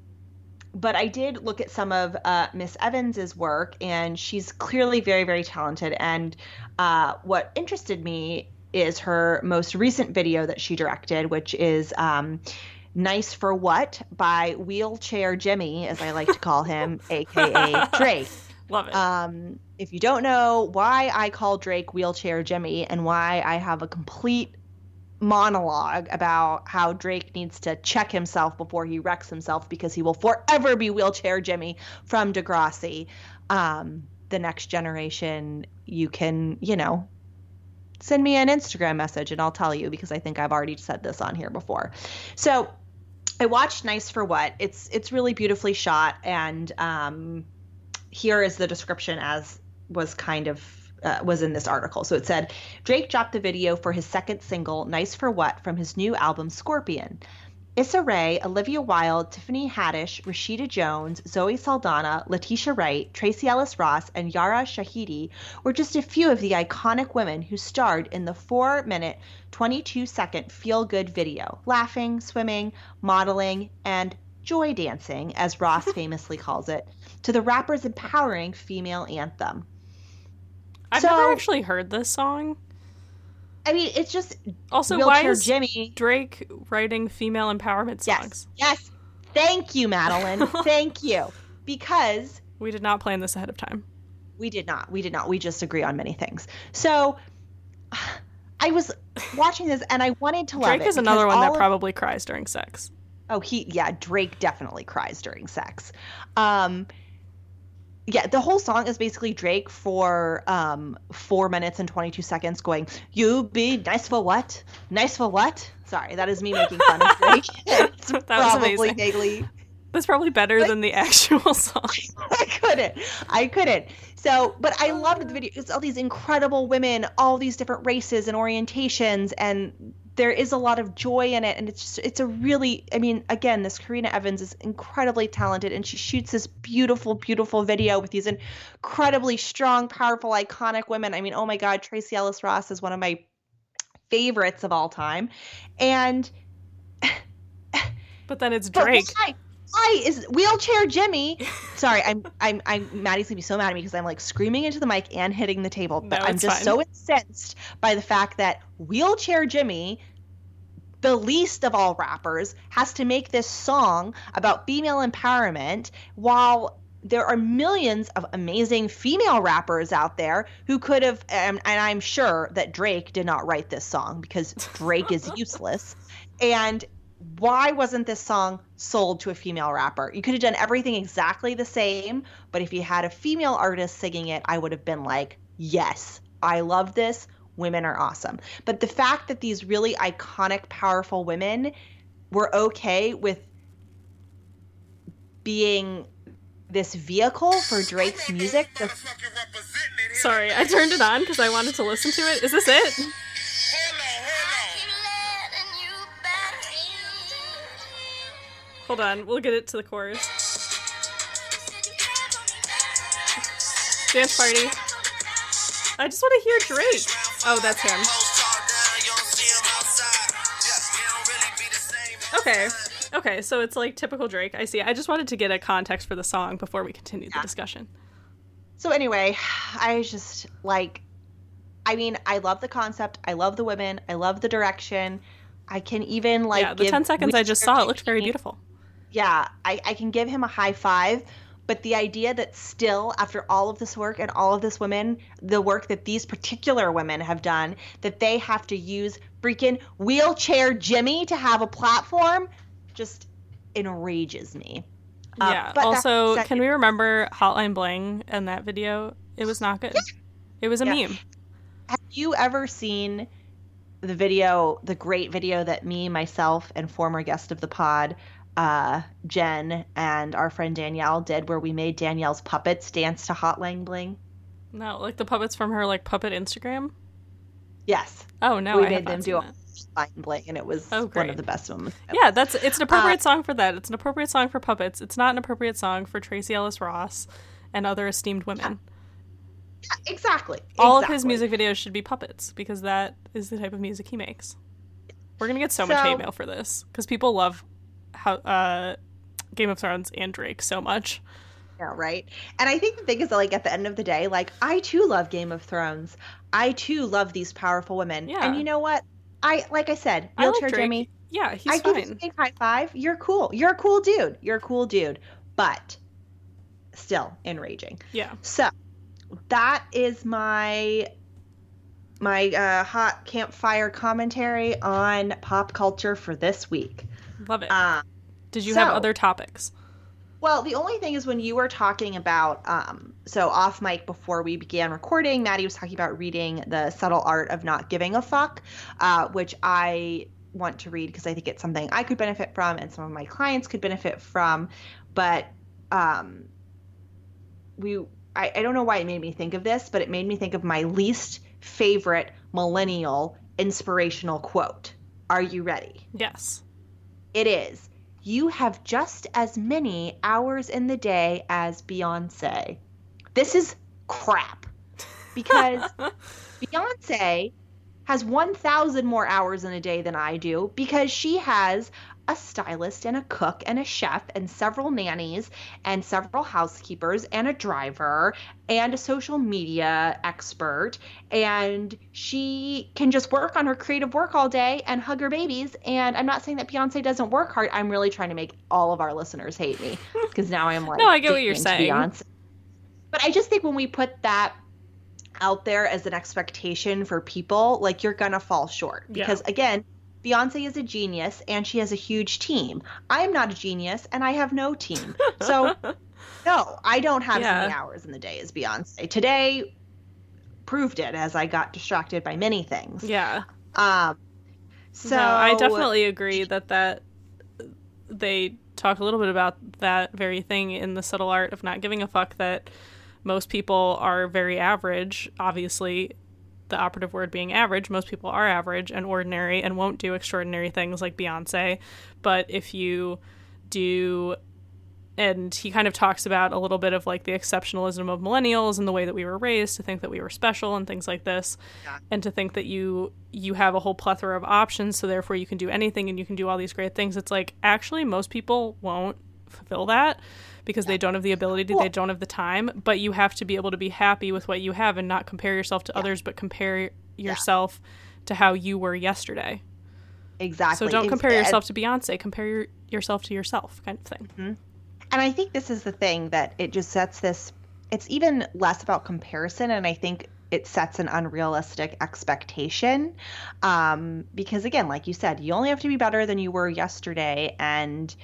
but I did look at some of uh, Miss Evans's work, and she's clearly very, very talented. And uh, what interested me is her most recent video that she directed, which is um, "Nice for What" by Wheelchair Jimmy, as I like to call him, aka Drake. love it Um, if you don't know why I call Drake Wheelchair Jimmy and why I have a complete monologue about how Drake needs to check himself before he wrecks himself because he will forever be Wheelchair Jimmy from Degrassi. Um, the next generation, you can, you know, send me an Instagram message and I'll tell you because I think I've already said this on here before. So I watched Nice for What. It's it's really beautifully shot and um, here is the description as was kind of uh, was in this article. So it said Drake dropped the video for his second single, Nice for What, from his new album Scorpion. Issa Rae, Olivia Wilde, Tiffany Haddish, Rashida Jones, Zoe Saldana, Letitia Wright, Tracee Ellis Ross, and Yara Shahidi were just a few of the iconic women who starred in the 4 minute, 22 second feel good video, laughing, swimming, modeling, and joy dancing, as Ross famously calls it, to the rapper's empowering female anthem. I've so- never actually heard this song I mean, it's just also why is Jimmy. drake writing female empowerment songs Yes, yes. Thank you, Madeline. Thank you. Because we did not plan this ahead of time we did not. We did not. We just agree on many things. So I was watching this and I wanted to love drake it is another one that probably cries during sex Oh, he yeah, Drake definitely cries during sex. Um yeah, the whole song is basically Drake for um 4 minutes and 22 seconds going, "You be nice for what? Nice for what?" Sorry, that is me making fun of Drake. It's That was probably amazing. vaguely that's probably better than the actual song I couldn't. I couldn't. So, but I loved the video. It's all these incredible women, all these different races and orientations, and there is a lot of joy in it. And it's just, it's a really, I mean, again, this Karena Evans is incredibly talented, and she shoots this beautiful, beautiful video with these incredibly strong, powerful, iconic women. I mean, oh my God, Tracee Ellis Ross is one of my favorites of all time, and but then it's drake Why, why is wheelchair Jimmy? Sorry, I'm I'm I'm Maddie's gonna be so mad at me because I'm like screaming into the mic and hitting the table. But No, I'm just fine. so incensed by the fact that wheelchair Jimmy, the least of all rappers, has to make this song about female empowerment while there are millions of amazing female rappers out there who could have and, and i'm sure that drake did not write this song because drake is useless and why wasn't this song sold to a female rapper? You could have done everything exactly the same, but if you had a female artist singing it, I would have been like, yes, I love this. Women are awesome. But the fact that these really iconic, powerful women were okay with being this vehicle for Drake's music. The- Sorry, I turned it on because I wanted to listen to it. Is this it? Hold on, we'll get it to the chorus. Dance party. I just want to hear Drake. Oh, that's him. Okay. Okay, so it's like typical Drake. I see. I just wanted to get a context for the song before we continue the discussion. So anyway, I just like I mean, I love the concept. I love the women. I love the direction. I can even like yeah, the give 10 seconds I just saw, it looked very beautiful. yeah, I, I can give him a high five. But the idea that still, after all of this work and all of this women, the work that these particular women have done, that they have to use freaking wheelchair Jimmy to have a platform, just enrages me. Uh, yeah. Also, can we remember Hotline Bling and that video? It was not good. It was a Yeah. meme. Have you ever seen the video, the great video that me, myself, and former guest of the pod, uh, Jen, and our friend Danielle did, where we made Danielle's puppets dance to Hotline Bling? No, like the puppets from her like puppet Instagram. Yes. Oh no, we I made them do that. Bling, and it was Oh, one great. of the best moments. Yeah, that's it's an appropriate Uh, song for that. It's an appropriate song for puppets. It's not an appropriate song for Tracee Ellis Ross and other esteemed women. Exactly. All of his music videos should be puppets because that is the type of music he makes. We're gonna get so, much So- hate mail for this because people love how uh, Game of Thrones and Drake so much. Yeah, right. And I think the thing is, that, like, at the end of the day, like, I too love Game of Thrones. I too love these powerful women. Yeah. And you know what? I, like I said, I wheelchair Drake. Jimmy, Yeah, he's I give you fine. a big high five. You're cool. You're a cool dude. You're a cool dude. But still enraging. Yeah, So that is my my uh, hot campfire commentary on pop culture for this week. Love it. Um, Did you have other topics? well, the only thing is when you were talking about, um, so off mic before we began recording, Maddie was talking about reading The Subtle Art of Not Giving a Fuck, uh, which I want to read because I think it's something I could benefit from and some of my clients could benefit from. But um, we, I, I don't know why it made me think of this, but it made me think of my least favorite millennial inspirational quote. Are you ready? Yes. It is. You have just as many hours in the day as Beyonce. This is crap. Because Beyonce has 1,000 more hours in a day than I do because she has a stylist and a cook and a chef and several nannies and several housekeepers and a driver and a social media expert and she can just work on her creative work all day and hug her babies and I'm not saying that Beyonce doesn't work hard I'm really trying to make all of our listeners hate me because now I'm like No, I get what you're saying. Beyonce. But I just think when we put that out there as an expectation for people, like you're gonna fall short. Yeah. Because again, Beyonce is a genius and she has a huge team. I am not a genius and I have no team. So no, I don't have as many hours in the day as Beyonce. Today proved it as I got distracted by many things. Yeah. Um so no, I definitely agree that that they talk a little bit about that very thing in the subtle art of not giving a fuck that most people are very average obviously the operative word being average most people are average and ordinary and won't do extraordinary things like beyonce. But if you do and he kind of talks about a little bit of like the exceptionalism of millennials and the way that we were raised to think that we were special and things like this and to think that you you have a whole plethora of options so therefore you can do anything and you can do all these great things it's like actually most people won't fulfill that because they don't have the ability to, they don't have the time but you have to be able to be happy with what you have and not compare yourself to others but compare yourself to how you were yesterday. Exactly. so don't compare yourself to beyonce compare your, yourself to yourself kind of thing. And I think this is the thing that it just sets this it's even less about comparison and I think it sets an unrealistic expectation um, because again like you said you only have to be better than you were yesterday and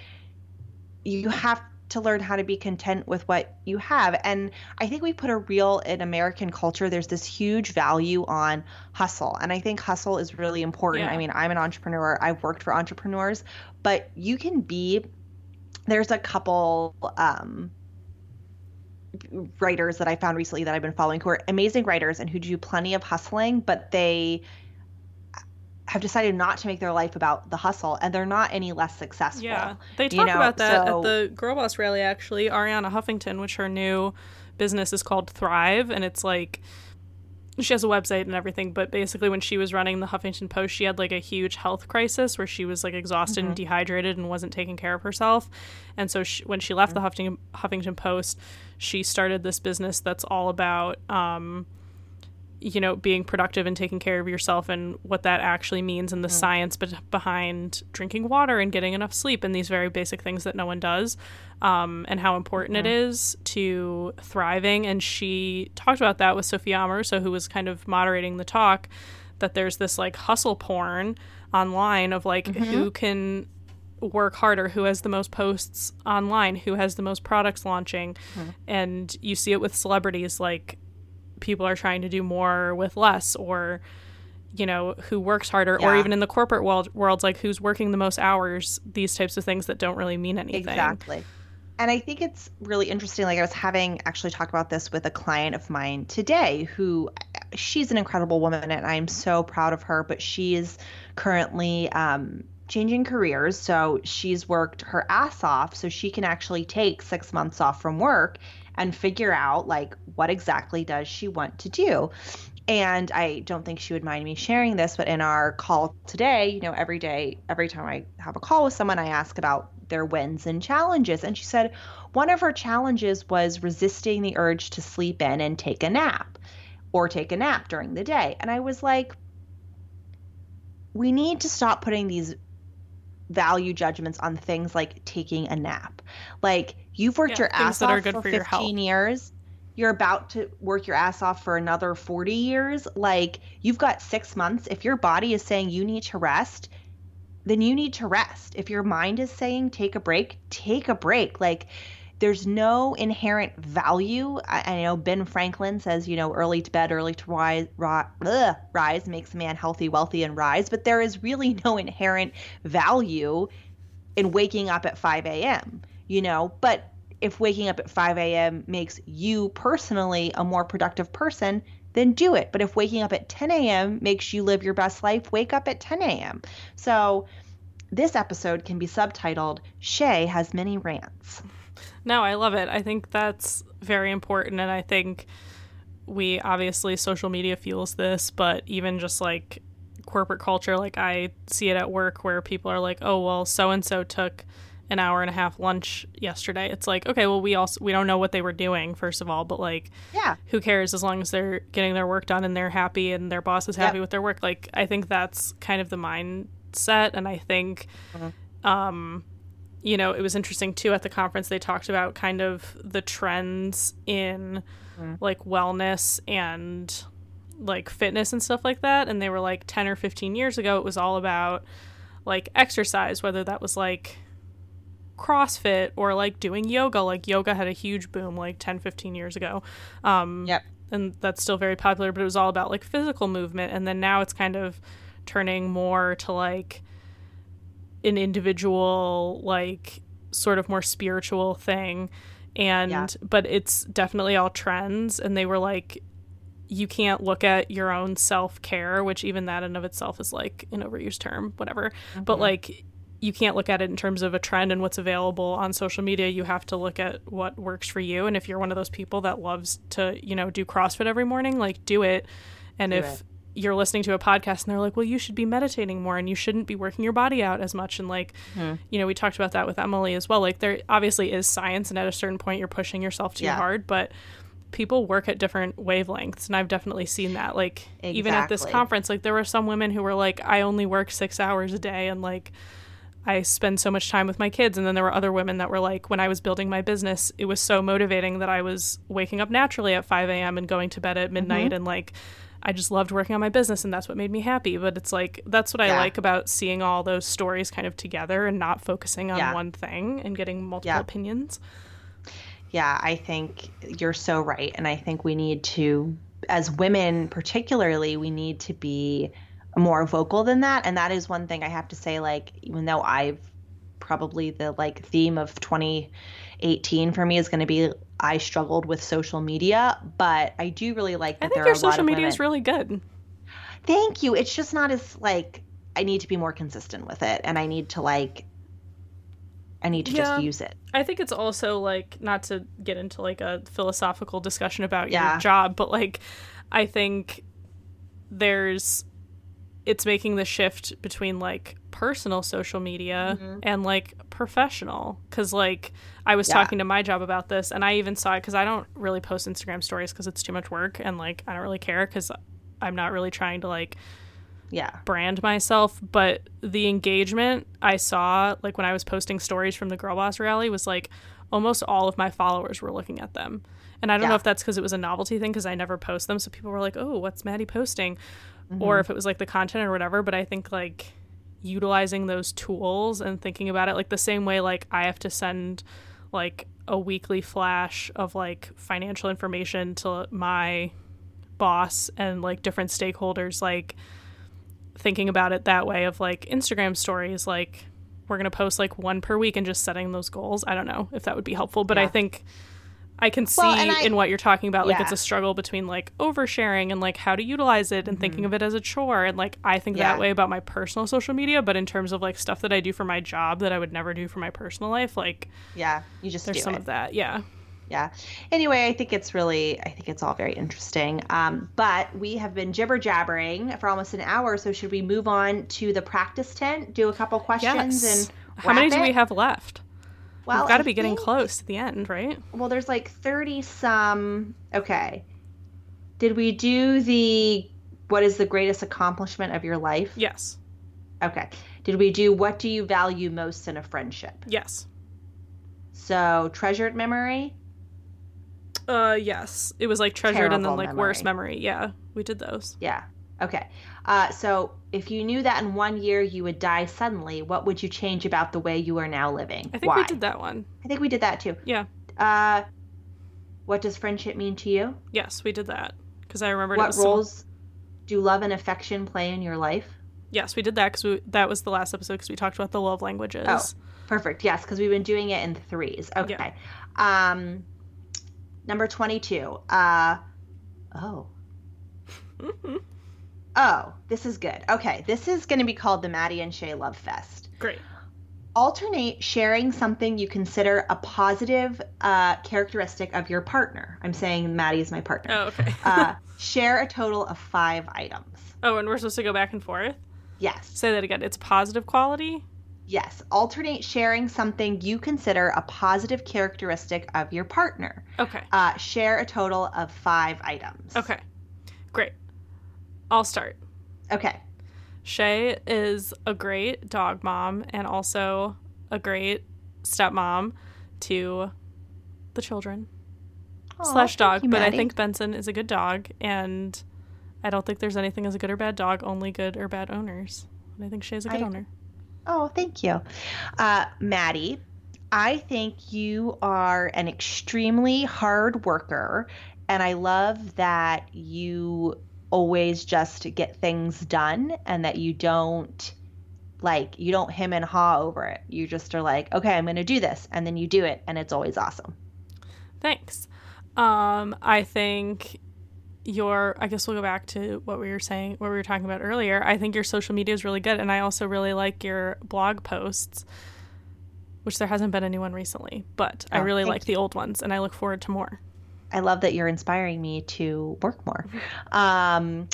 you have to learn how to be content with what you have. And i think we put a real in american culture there's this huge value on hustle. And i think hustle is really important. Yeah. i mean i'm an entrepreneur. I've worked for entrepreneurs. But you can be there's a couple um, writers that I found recently that I've been following who are amazing writers and who do plenty of hustling, but they have decided not to make their life about the hustle and they're not any less successful. Yeah. They talk you know? about that so, at the Girl Boss rally actually. Arianna Huffington, which her new business is called Thrive and it's like she has a website and everything, but basically when she was running the Huffington Post, she had like a huge health crisis where she was like exhausted mm-hmm. and dehydrated and wasn't taking care of herself. And so she, when she left mm-hmm. the Huffington Huffington Post, she started this business that's all about um, you know being productive and taking care of yourself and what that actually means and the mm. science be- behind drinking water and getting enough sleep and these very basic things that no one does um, and how important mm-hmm. it is to thriving and she talked about that with sophia amoruso who was kind of moderating the talk that there's this like hustle porn online of like mm-hmm. who can work harder, who has the most posts online, who has the most products launching. Mm-hmm. And you see it with celebrities like people are trying to do more with less or you know who works harder yeah. or even in the corporate world worlds like who's working the most hours these types of things that don't really mean anything exactly and i think it's really interesting like i was having actually talk about this with a client of mine today who she's an incredible woman and i'm so proud of her but she is currently um, changing careers. So she's worked her ass off so she can actually take six months off from work and figure out like what exactly does she want to do. And I don't think she would mind me sharing this, but in our call today, you know, every day, every time I have a call with someone, I ask about their wins and challenges. And she said one of her challenges was resisting the urge to sleep in and take a nap or take a nap during the day. And I was like, we need to stop putting these value judgments on things like taking a nap. Like you've worked yeah, your ass off for, for 15 years. You're about to work your ass off for another 40 years. Like you've got 6 months. If your body is saying you need to rest, then you need to rest. If your mind is saying take a break, take a break. Like there's no inherent value. I, I, know Ben Franklin says, you know, early to bed, early to rise, ugh, rise makes a man healthy, wealthy, and rise. But there is really no inherent value in waking up at 5 a.m., you know. But if waking up at 5 a.m. makes you personally a more productive person, then do it. But if waking up at 10 a.m. makes you live your best life, wake up at 10 a.m. So this episode can be subtitled Shay Has Many Rants. No, I love it. I think that's very important. And I think we obviously, social media fuels this, but even just like corporate culture, like I see it at work where people are like, oh, well, so and so took an hour and a half lunch yesterday. It's like, okay, well, we also, we don't know what they were doing, first of all, but like, yeah, who cares as long as they're getting their work done and they're happy and their boss is happy yep. with their work. Like, I think that's kind of the mindset. And I think, mm-hmm. um, you know, it was interesting too at the conference. They talked about kind of the trends in mm. like wellness and like fitness and stuff like that. And they were like 10 or 15 years ago, it was all about like exercise, whether that was like CrossFit or like doing yoga. Like yoga had a huge boom like 10, 15 years ago. Um, yep. And that's still very popular, but it was all about like physical movement. And then now it's kind of turning more to like, an individual like sort of more spiritual thing and yeah. but it's definitely all trends and they were like you can't look at your own self-care which even that in of itself is like an overused term whatever mm-hmm. but like you can't look at it in terms of a trend and what's available on social media you have to look at what works for you and if you're one of those people that loves to you know do crossfit every morning like do it and do if it you're listening to a podcast and they're like, well, you should be meditating more and you shouldn't be working your body out as much. And like, mm. you know, we talked about that with Emily as well. Like, there obviously is science, and at a certain point, you're pushing yourself too yeah. hard, but people work at different wavelengths. And I've definitely seen that. Like, exactly. even at this conference, like, there were some women who were like, I only work six hours a day. And like, I spend so much time with my kids. And then there were other women that were like, when I was building my business, it was so motivating that I was waking up naturally at 5 a.m. and going to bed at midnight. Mm-hmm. And like, I just loved working on my business and that's what made me happy. But it's like, that's what I like about seeing all those stories kind of together and not focusing on Yeah. one thing and getting multiple Yeah. opinions. Yeah, I think you're so right. And I think we need to, as women particularly, we need to be more vocal than that. And that is one thing I have to say, like, even though I've probably the like theme of 2018 for me is going to be I struggled with social media, but I do really like that I think there your are a lot social media women. is really good. Thank you. It's just not as like I need to be more consistent with it and I need to like I need to Yeah. just use it. I think it's also like not to get into like a philosophical discussion about Yeah. your job, but like I think there's it's making the shift between like personal social media mm-hmm. and like professional cuz like I was Yeah. talking to my job about this and I even saw it cuz I don't really post Instagram stories cuz it's too much work and like I don't really care cuz I'm not really trying to like Yeah. brand myself, but the engagement I saw, like when I was posting stories from the Girl Boss rally, was like almost all of my followers were looking at them. And I don't know if that's because it was a novelty thing because I never post them. So people were like, oh, what's Maddie posting? Mm-hmm. Or if it was like the content or whatever. But I think like utilizing those tools and thinking about it like the same way like I have to send like a weekly flash of like financial information to my boss and like different stakeholders like thinking about it that way of like Instagram stories like we're going to post like one per week and just setting those goals. I don't know if that would be helpful, but I think I can see Well, I- in what you're talking about like Yeah. it's a struggle between like oversharing and like how to utilize it and thinking of it as a chore and like I think Mm-hmm. Yeah. that way about my personal social media, but in terms of like stuff that I do for my job that I would never do for my personal life, like Yeah. You just there's do some it. of that. Yeah. yeah anyway i think it's really i think it's all very interesting um, but we have been jibber jabbering for almost an hour so should we move on to the practice tent do a couple questions Yes. and How many wrap do we have left? Well We've got to be getting think- close to the end, right? well there's like 30 some okay did we do the what is the greatest accomplishment of your life Yes. okay did we do what do you value most in a friendship Yes. so treasured memory Uh, yes. It was like treasured and then Terrible like worst memory. Yeah, we did those. Yeah. Okay. Uh, so if you knew that in one year you would die suddenly, what would you change about the way you are now living? I think Why? we did that one. I think we did that too. Yeah. Uh, what does friendship mean to you? Yes, we did that because I remembered it What roles do love and affection play in your life? Yes, we did that because that was the last episode because we talked about the love languages. Oh. Perfect. Yes, because we've been doing it in threes. Okay. Um, number 22. Uh, oh. Oh, this is good. Okay. This is going to be called the Maddie and Shay Love Fest. Great. alternate sharing something you consider a positive uh, characteristic of your partner. I'm saying Maddie is my partner. Oh, okay. uh, share a total of five items. oh, and we're supposed to go back and forth. Yes. Say that again. It's positive quality. Yes. Alternate sharing something you consider a positive characteristic of your partner. Okay. Uh, share a total of five items. Okay. Great. I'll start. Okay. Shay is a great dog mom and also a great stepmom to the children Aw, slash dog. you, but I think Benson is a good dog, and I don't think there's anything as a good or bad dog, only good or bad owners. And I think Shay's a good I- owner. Oh, thank you. Uh, Maddie, I think you are an extremely hard worker, and I love that you always just get things done and that you don't like you don't him and haw over it. You just are like, okay, I'm going to do this, and then you do it, and it's always awesome. Thanks. Um, I think your I guess we'll go back to what we were saying what we were talking about earlier. I think your social media is really good and I also really like your blog posts. Which there hasn't been anyone recently, but I Oh, really thank like the old ones and I look forward to more. I love that you're inspiring me to work more. Um,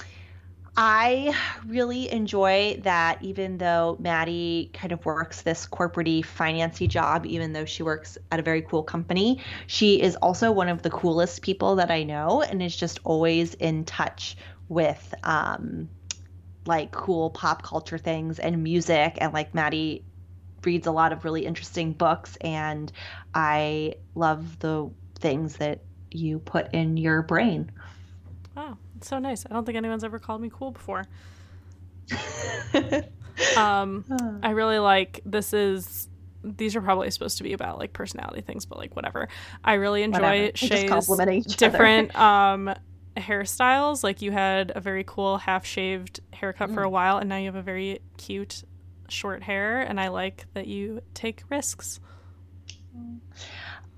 I really enjoy that even though Maddie kind of works this corporate financy job, even though she works at a very cool company, she is also one of the coolest people that I know and is just always in touch with um, like cool pop culture things and music. And like Maddie reads a lot of really interesting books, and I love the things that you put in your brain. Wow, it's so nice. I don't think anyone's ever called me cool before. um, I really like this is these are probably supposed to be about like personality things, but like whatever. I really enjoy Shay's different um hairstyles. Like you had a very cool half shaved haircut mm. for a mm. while, and now you have a very cute short hair. And I like that you take risks.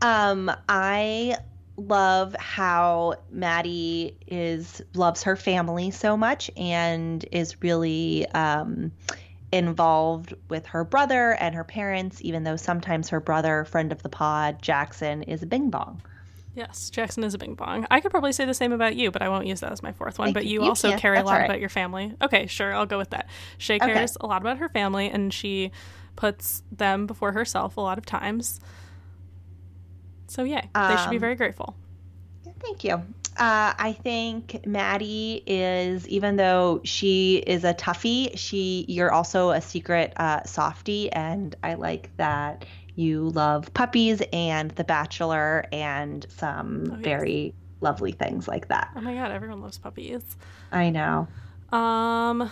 Um, I love how Maddie is loves her family so much and is really um, involved with her brother and her parents, even though sometimes her brother, friend of the pod, Jackson, is a bing bong. Yes, Jackson is a bing bong. I could probably say the same about you, but I won't use that as my fourth one. But you, you also care a lot right. about your family. Okay, sure, I'll go with that. Shay cares okay. a lot about her family, and she puts them before herself a lot of times. So, yeah, they should be um, very grateful. Thank you. Uh, I think Maddie is, even though she is a toughie, she you're also a secret uh, softie, and I like that you love puppies and The Bachelor and some oh, yes. very lovely things like that. Oh my god, everyone loves puppies. I know. Um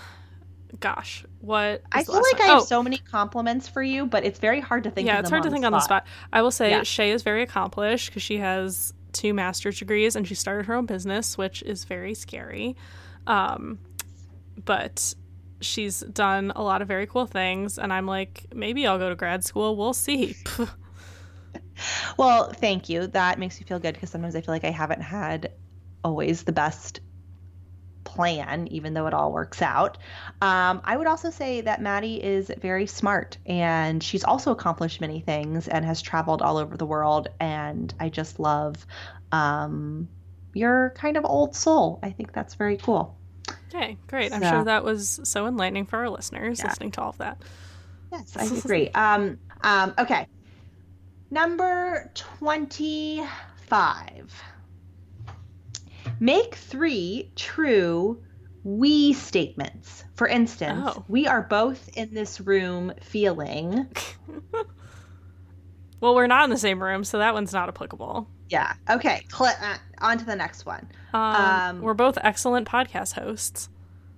gosh, what I feel like one? I have oh. so many compliments for you, but it's very hard to think Yeah, it's hard to think spot. on the spot. I will say yeah. Shay is very accomplished because she has two master's degrees and she started her own business, which is very scary. Um but she's done a lot of very cool things and i'm like maybe i'll go to grad school we'll see well thank you that makes me feel good because sometimes i feel like i haven't had always the best plan even though it all works out um, i would also say that maddie is very smart and she's also accomplished many things and has traveled all over the world and i just love um, your kind of old soul i think that's very cool Okay, great. I'm sure that was so enlightening for our listeners yeah. listening to all of that. Yes, I agree. um, um, okay. Number 25. Make three true we statements. For instance, oh. we are both in this room feeling. well, we're not in the same room, so that one's not applicable. Yeah. Okay. Cl- uh, on to the next one. Um, um, we're both excellent podcast hosts.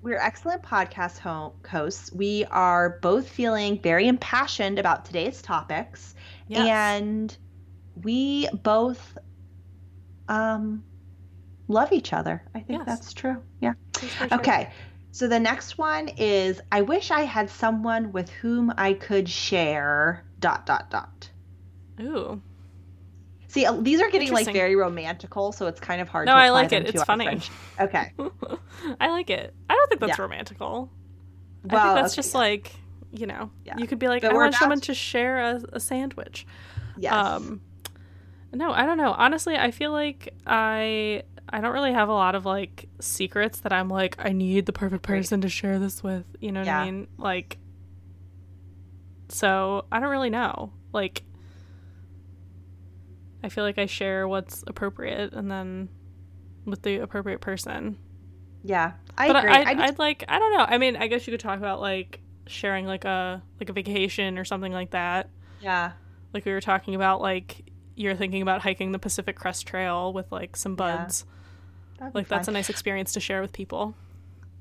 We're excellent podcast ho- hosts. We are both feeling very impassioned about today's topics, yes. and we both um, love each other. I think yes. that's true. Yeah. Okay. So the next one is I wish I had someone with whom I could share dot dot dot. Ooh. See, uh, these are getting like very romantical, so it's kind of hard. No, I like it. It's funny. Okay. I like it. I don't think that's yeah. romantical. Well, I think that's okay, just yeah. like you know, yeah. you could be like, but I want someone to... to share a, a sandwich. Yes. Um, no, I don't know. Honestly, I feel like I I don't really have a lot of like secrets that I'm like I need the perfect person to share this with. You know what yeah. I mean? Like, so I don't really know. Like, I feel like I share what's appropriate and then with the appropriate person. Yeah, I but agree. I, I'd, I'd like I don't know. I mean, I guess you could talk about like sharing like a like a vacation or something like that. Yeah. Like we were talking about like you're thinking about hiking the Pacific Crest Trail with like some buds. Yeah. Like that's a nice experience to share with people.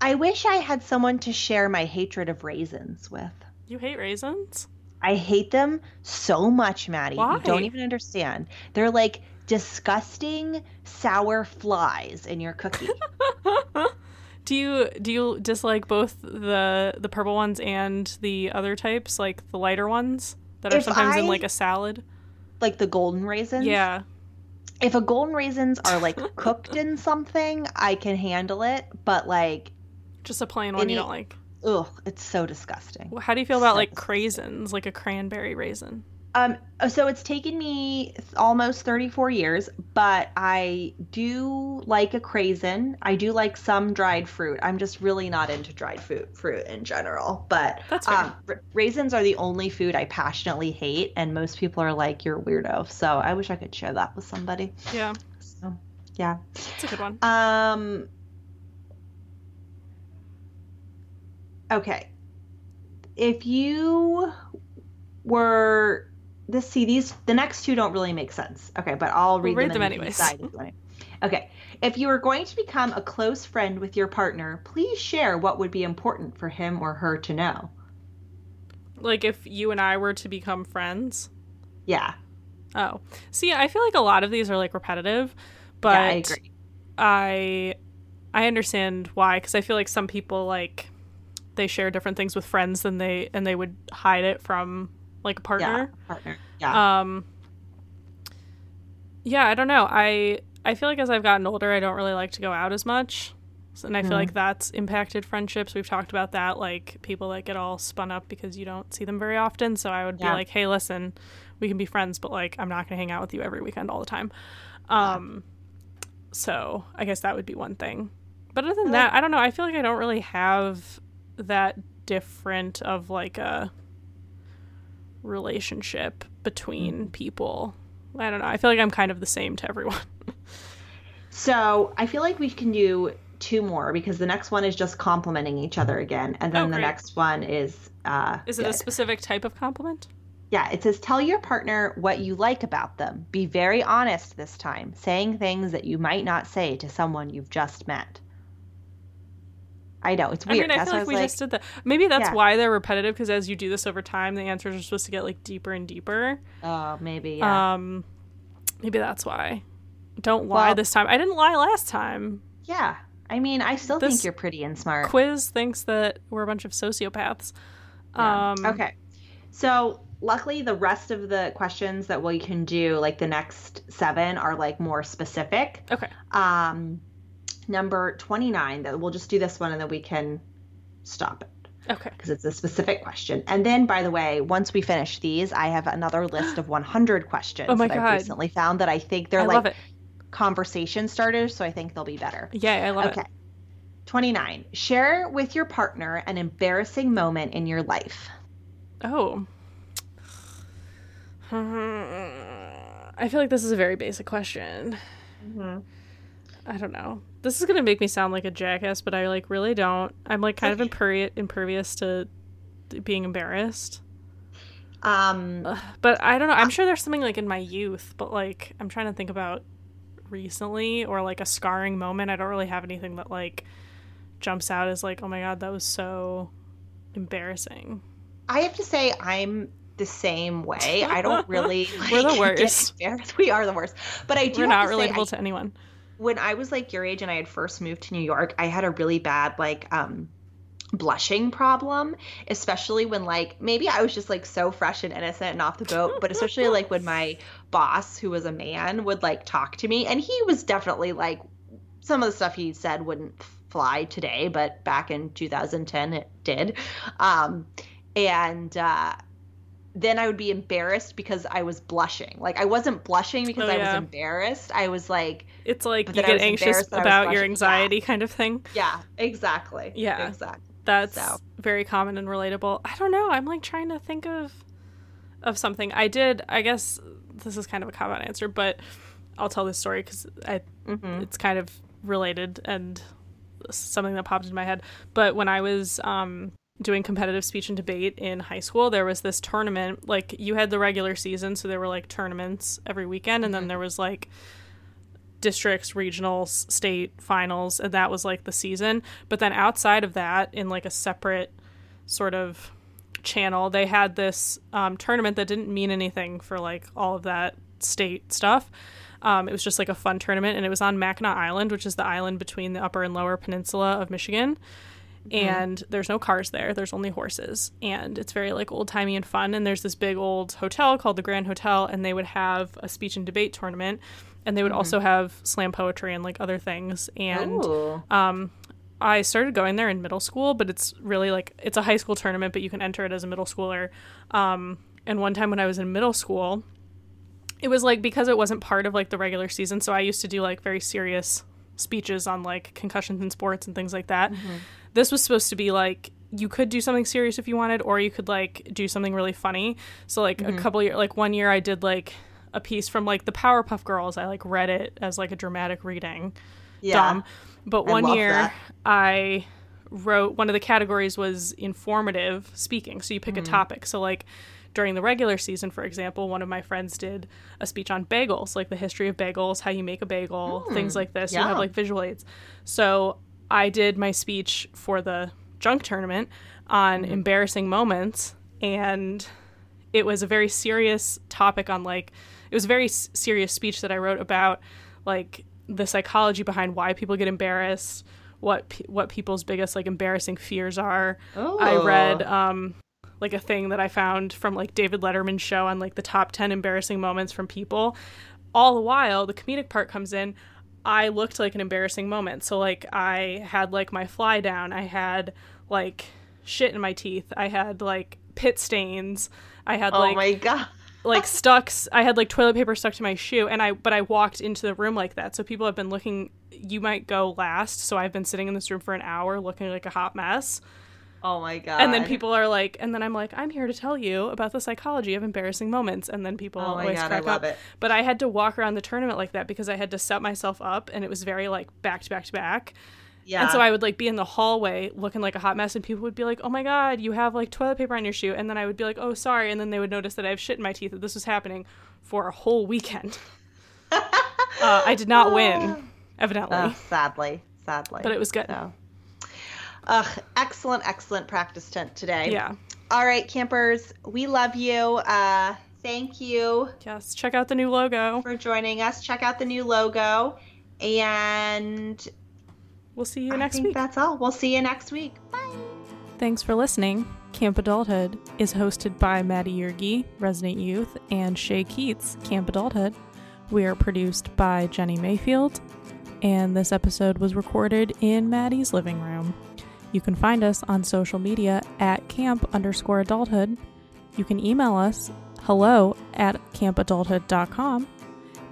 I wish I had someone to share my hatred of raisins with. You hate raisins? I hate them so much, Maddie. Why? You don't even understand. They're like disgusting sour flies in your cookie. do you do you dislike both the the purple ones and the other types, like the lighter ones that are if sometimes I, in like a salad? Like the golden raisins? Yeah. If a golden raisins are like cooked in something, I can handle it, but like just a plain one any, you don't like ugh, it's so disgusting. How do you feel about so like craisins, like a cranberry raisin? Um, so it's taken me almost 34 years, but I do like a craisin. I do like some dried fruit. I'm just really not into dried fruit fruit in general. But um, raisins are the only food I passionately hate, and most people are like, "You're a weirdo." So I wish I could share that with somebody. Yeah. So, yeah. It's a good one. Um, Okay. If you were this see these the next two don't really make sense. Okay, but I'll read, We'll them, read them you anyways. decide if you want to. Okay. If you are going to become a close friend with your partner, please share what would be important for him or her to know. Like if you and I were to become friends. Yeah. Oh. See, I feel like a lot of these are like repetitive, but yeah, I agree. I I understand why cuz I feel like some people like they share different things with friends than they and they would hide it from like a Yeah, partner. partner. Yeah. Um Yeah, I don't know. I I feel like as I've gotten older, I don't really like to go out as much. So- And I feel Mhm. like that's impacted friendships. We've talked about that, like people that get all spun up because you don't see them very often. So I would be like, "Hey, listen, we can be friends, but like I'm not going to hang out with you every weekend all the time." Um so I guess that would be one thing. But other than that, I don't know. I feel like I don't really have that different of like a relationship between people. I don't know. I feel like I'm kind of the same to everyone. So I feel like we can do two more because the next one is just complimenting each other again, and then Oh, the next one is uh, Is it a specific type of compliment? Yeah, it says tell your partner what you like about them. Be very honest this time, saying things that you might not say to someone you've just met. I know it's weird. I mean, I That's feel like was we like, just did that. Maybe that's Yeah. why they're repetitive because as you do this over time, the answers are supposed to get like deeper and deeper. oh, maybe yeah, Um, maybe that's why. Don't lie Well- this time. I didn't lie last time. yeah. I mean, I still This think you're pretty and smart. Quiz thinks that we're a bunch of sociopaths. Yeah. Um, okay. So luckily, the rest of the questions that we can do, like the next seven, are like more specific. Okay. Um, number twenty nine. That we'll just do this one and then we can stop it. Okay. because it's a specific question. And then, by the way, once we finish these, I have another list of 100 questions Oh my that God. I've recently found that I think they're I like conversation starters, so I think they'll be better. yeah I love Okay. it. 29. Share with your partner an embarrassing moment in your life. Oh. I feel like this is a very basic question. Mm-hmm. I don't know. This is gonna make me sound like a jackass, but I like really don't. I'm like kind of impervi- impervious to being embarrassed. Um, Ugh, But I don't know. I'm sure there's something like in my youth, but like I'm trying to think about recently or like a scarring moment. I don't really have anything that like jumps out as like, oh my god, that was so embarrassing. I have to say, I'm the same way. I don't really like, We're the worst. We are the worst. But I do We're not say, I relatable to anyone. When I was like your age and I had first moved to New York, I had a really bad like um blushing problem, especially when like maybe I was just like so fresh and innocent and off the boat, but especially like when my boss, who was a man, would like talk to me and he was definitely like some of the stuff he said wouldn't fly today, but back in 2010 it did. Um and uh then I would be embarrassed because I was blushing. Like I wasn't blushing because Oh, I was embarrassed. I was like It's like But you get anxious embarrassed that I was about your anxiety kind of thing. Yeah, exactly. Yeah. Exactly. That's So. very common and relatable. I don't know. I'm like trying to think of of something. I did. I guess this is kind of a cop out answer, but I'll tell this story because I Mm-hmm. it's kind of related and something that popped in my head. But when I was um, doing competitive speech and debate in high school, there was this tournament. Like you had the regular season, so there were like tournaments every weekend, and then there was like districts, regionals, state finals, and that was like the season. But then outside of that, in like a separate sort of channel, they had this um, tournament that didn't mean anything for like all of that state stuff. Um, it was just like a fun tournament, and it was on Mackinac Island, which is the island between the upper and lower peninsula of Michigan. And there's no cars there. There's only horses, and it's very like old timey and fun. And there's this big old hotel called the Grand Hotel, and they would have a speech and debate tournament, and they would also have slam poetry and like other things. And Ooh. um, I started going there in middle school, but it's really like it's a high school tournament, but you can enter it as a middle schooler. Um, and one time when I was in middle school, it was like because it wasn't part of like the regular season, so I used to do like very serious speeches on like concussions in sports and things like that. This was supposed to be like you could do something serious if you wanted, or you could like do something really funny. So like a couple year, like one year, I did like a piece from like the Powerpuff Girls. I like read it as like a dramatic reading yeah. dumb. But I one love year that. I wrote one of the categories was informative speaking. So you pick Mm-hmm. a topic. So like during the regular season, for example, one of my friends did a speech on bagels, like the history of bagels, how you make a bagel, things like this. You have like visual aids. So I did my speech for the junk tournament on embarrassing moments, and it was a very serious topic on like it was a very s- serious speech that I wrote about like the psychology behind why people get embarrassed, what pe- what people's biggest like embarrassing fears are. I read um like a thing that I found from like David Letterman's show on like the top 10 embarrassing moments from people. All the while, the comedic part comes in. I looked like an embarrassing moment. So like I had like my fly down. I had like shit in my teeth. I had like pit stains. I had Oh like my god. Like stuck I had like toilet paper stuck to my shoe and i but i walked into the room like that. So people have been looking you might go last. So i've been sitting in this room for an hour looking like a hot mess. Oh my god. and then people are like and then i'm like i'm here to tell you about the psychology of embarrassing moments. And then people Oh always God, I crack love up. it. but i had to walk around the tournament like that because i had to set myself up and it was very like back to back to back Yeah. and so I would like be in the hallway looking like a hot mess, and people would be like, "Oh my god, you have like toilet paper on your shoe," and then I would be like, "Oh, sorry," and then they would notice that I have shit in my teeth. That this was happening for a whole weekend. uh, I did not win, evidently, Ugh, sadly, sadly. but it was good. So. Ugh, excellent, excellent practice tent today. Yeah. All right, campers, we love you. Uh, thank you Yes. Check out the new logo. for joining us. Check out the new logo, and We'll see you I next think week. that's all. We'll see you next week. Bye. Thanks for listening. Camp Adulthood is hosted by Maddie Yergi, Resident Youth, and Shay Keats, Camp Adulthood. We are produced by Jenny Mayfield, and this episode was recorded in Maddie's living room. You can find us on social media at camp underscore adulthood. You can email us hello at campadulthood.com,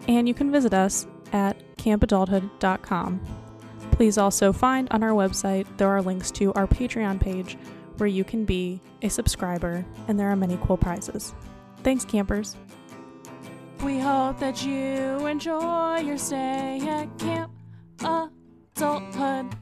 and you can visit us at campadulthood.com. Please also find on our website there are links to our Patreon page where you can be a subscriber, and there are many cool prizes. Thanks, campers. We hope that you enjoy your stay at Camp Adulthood.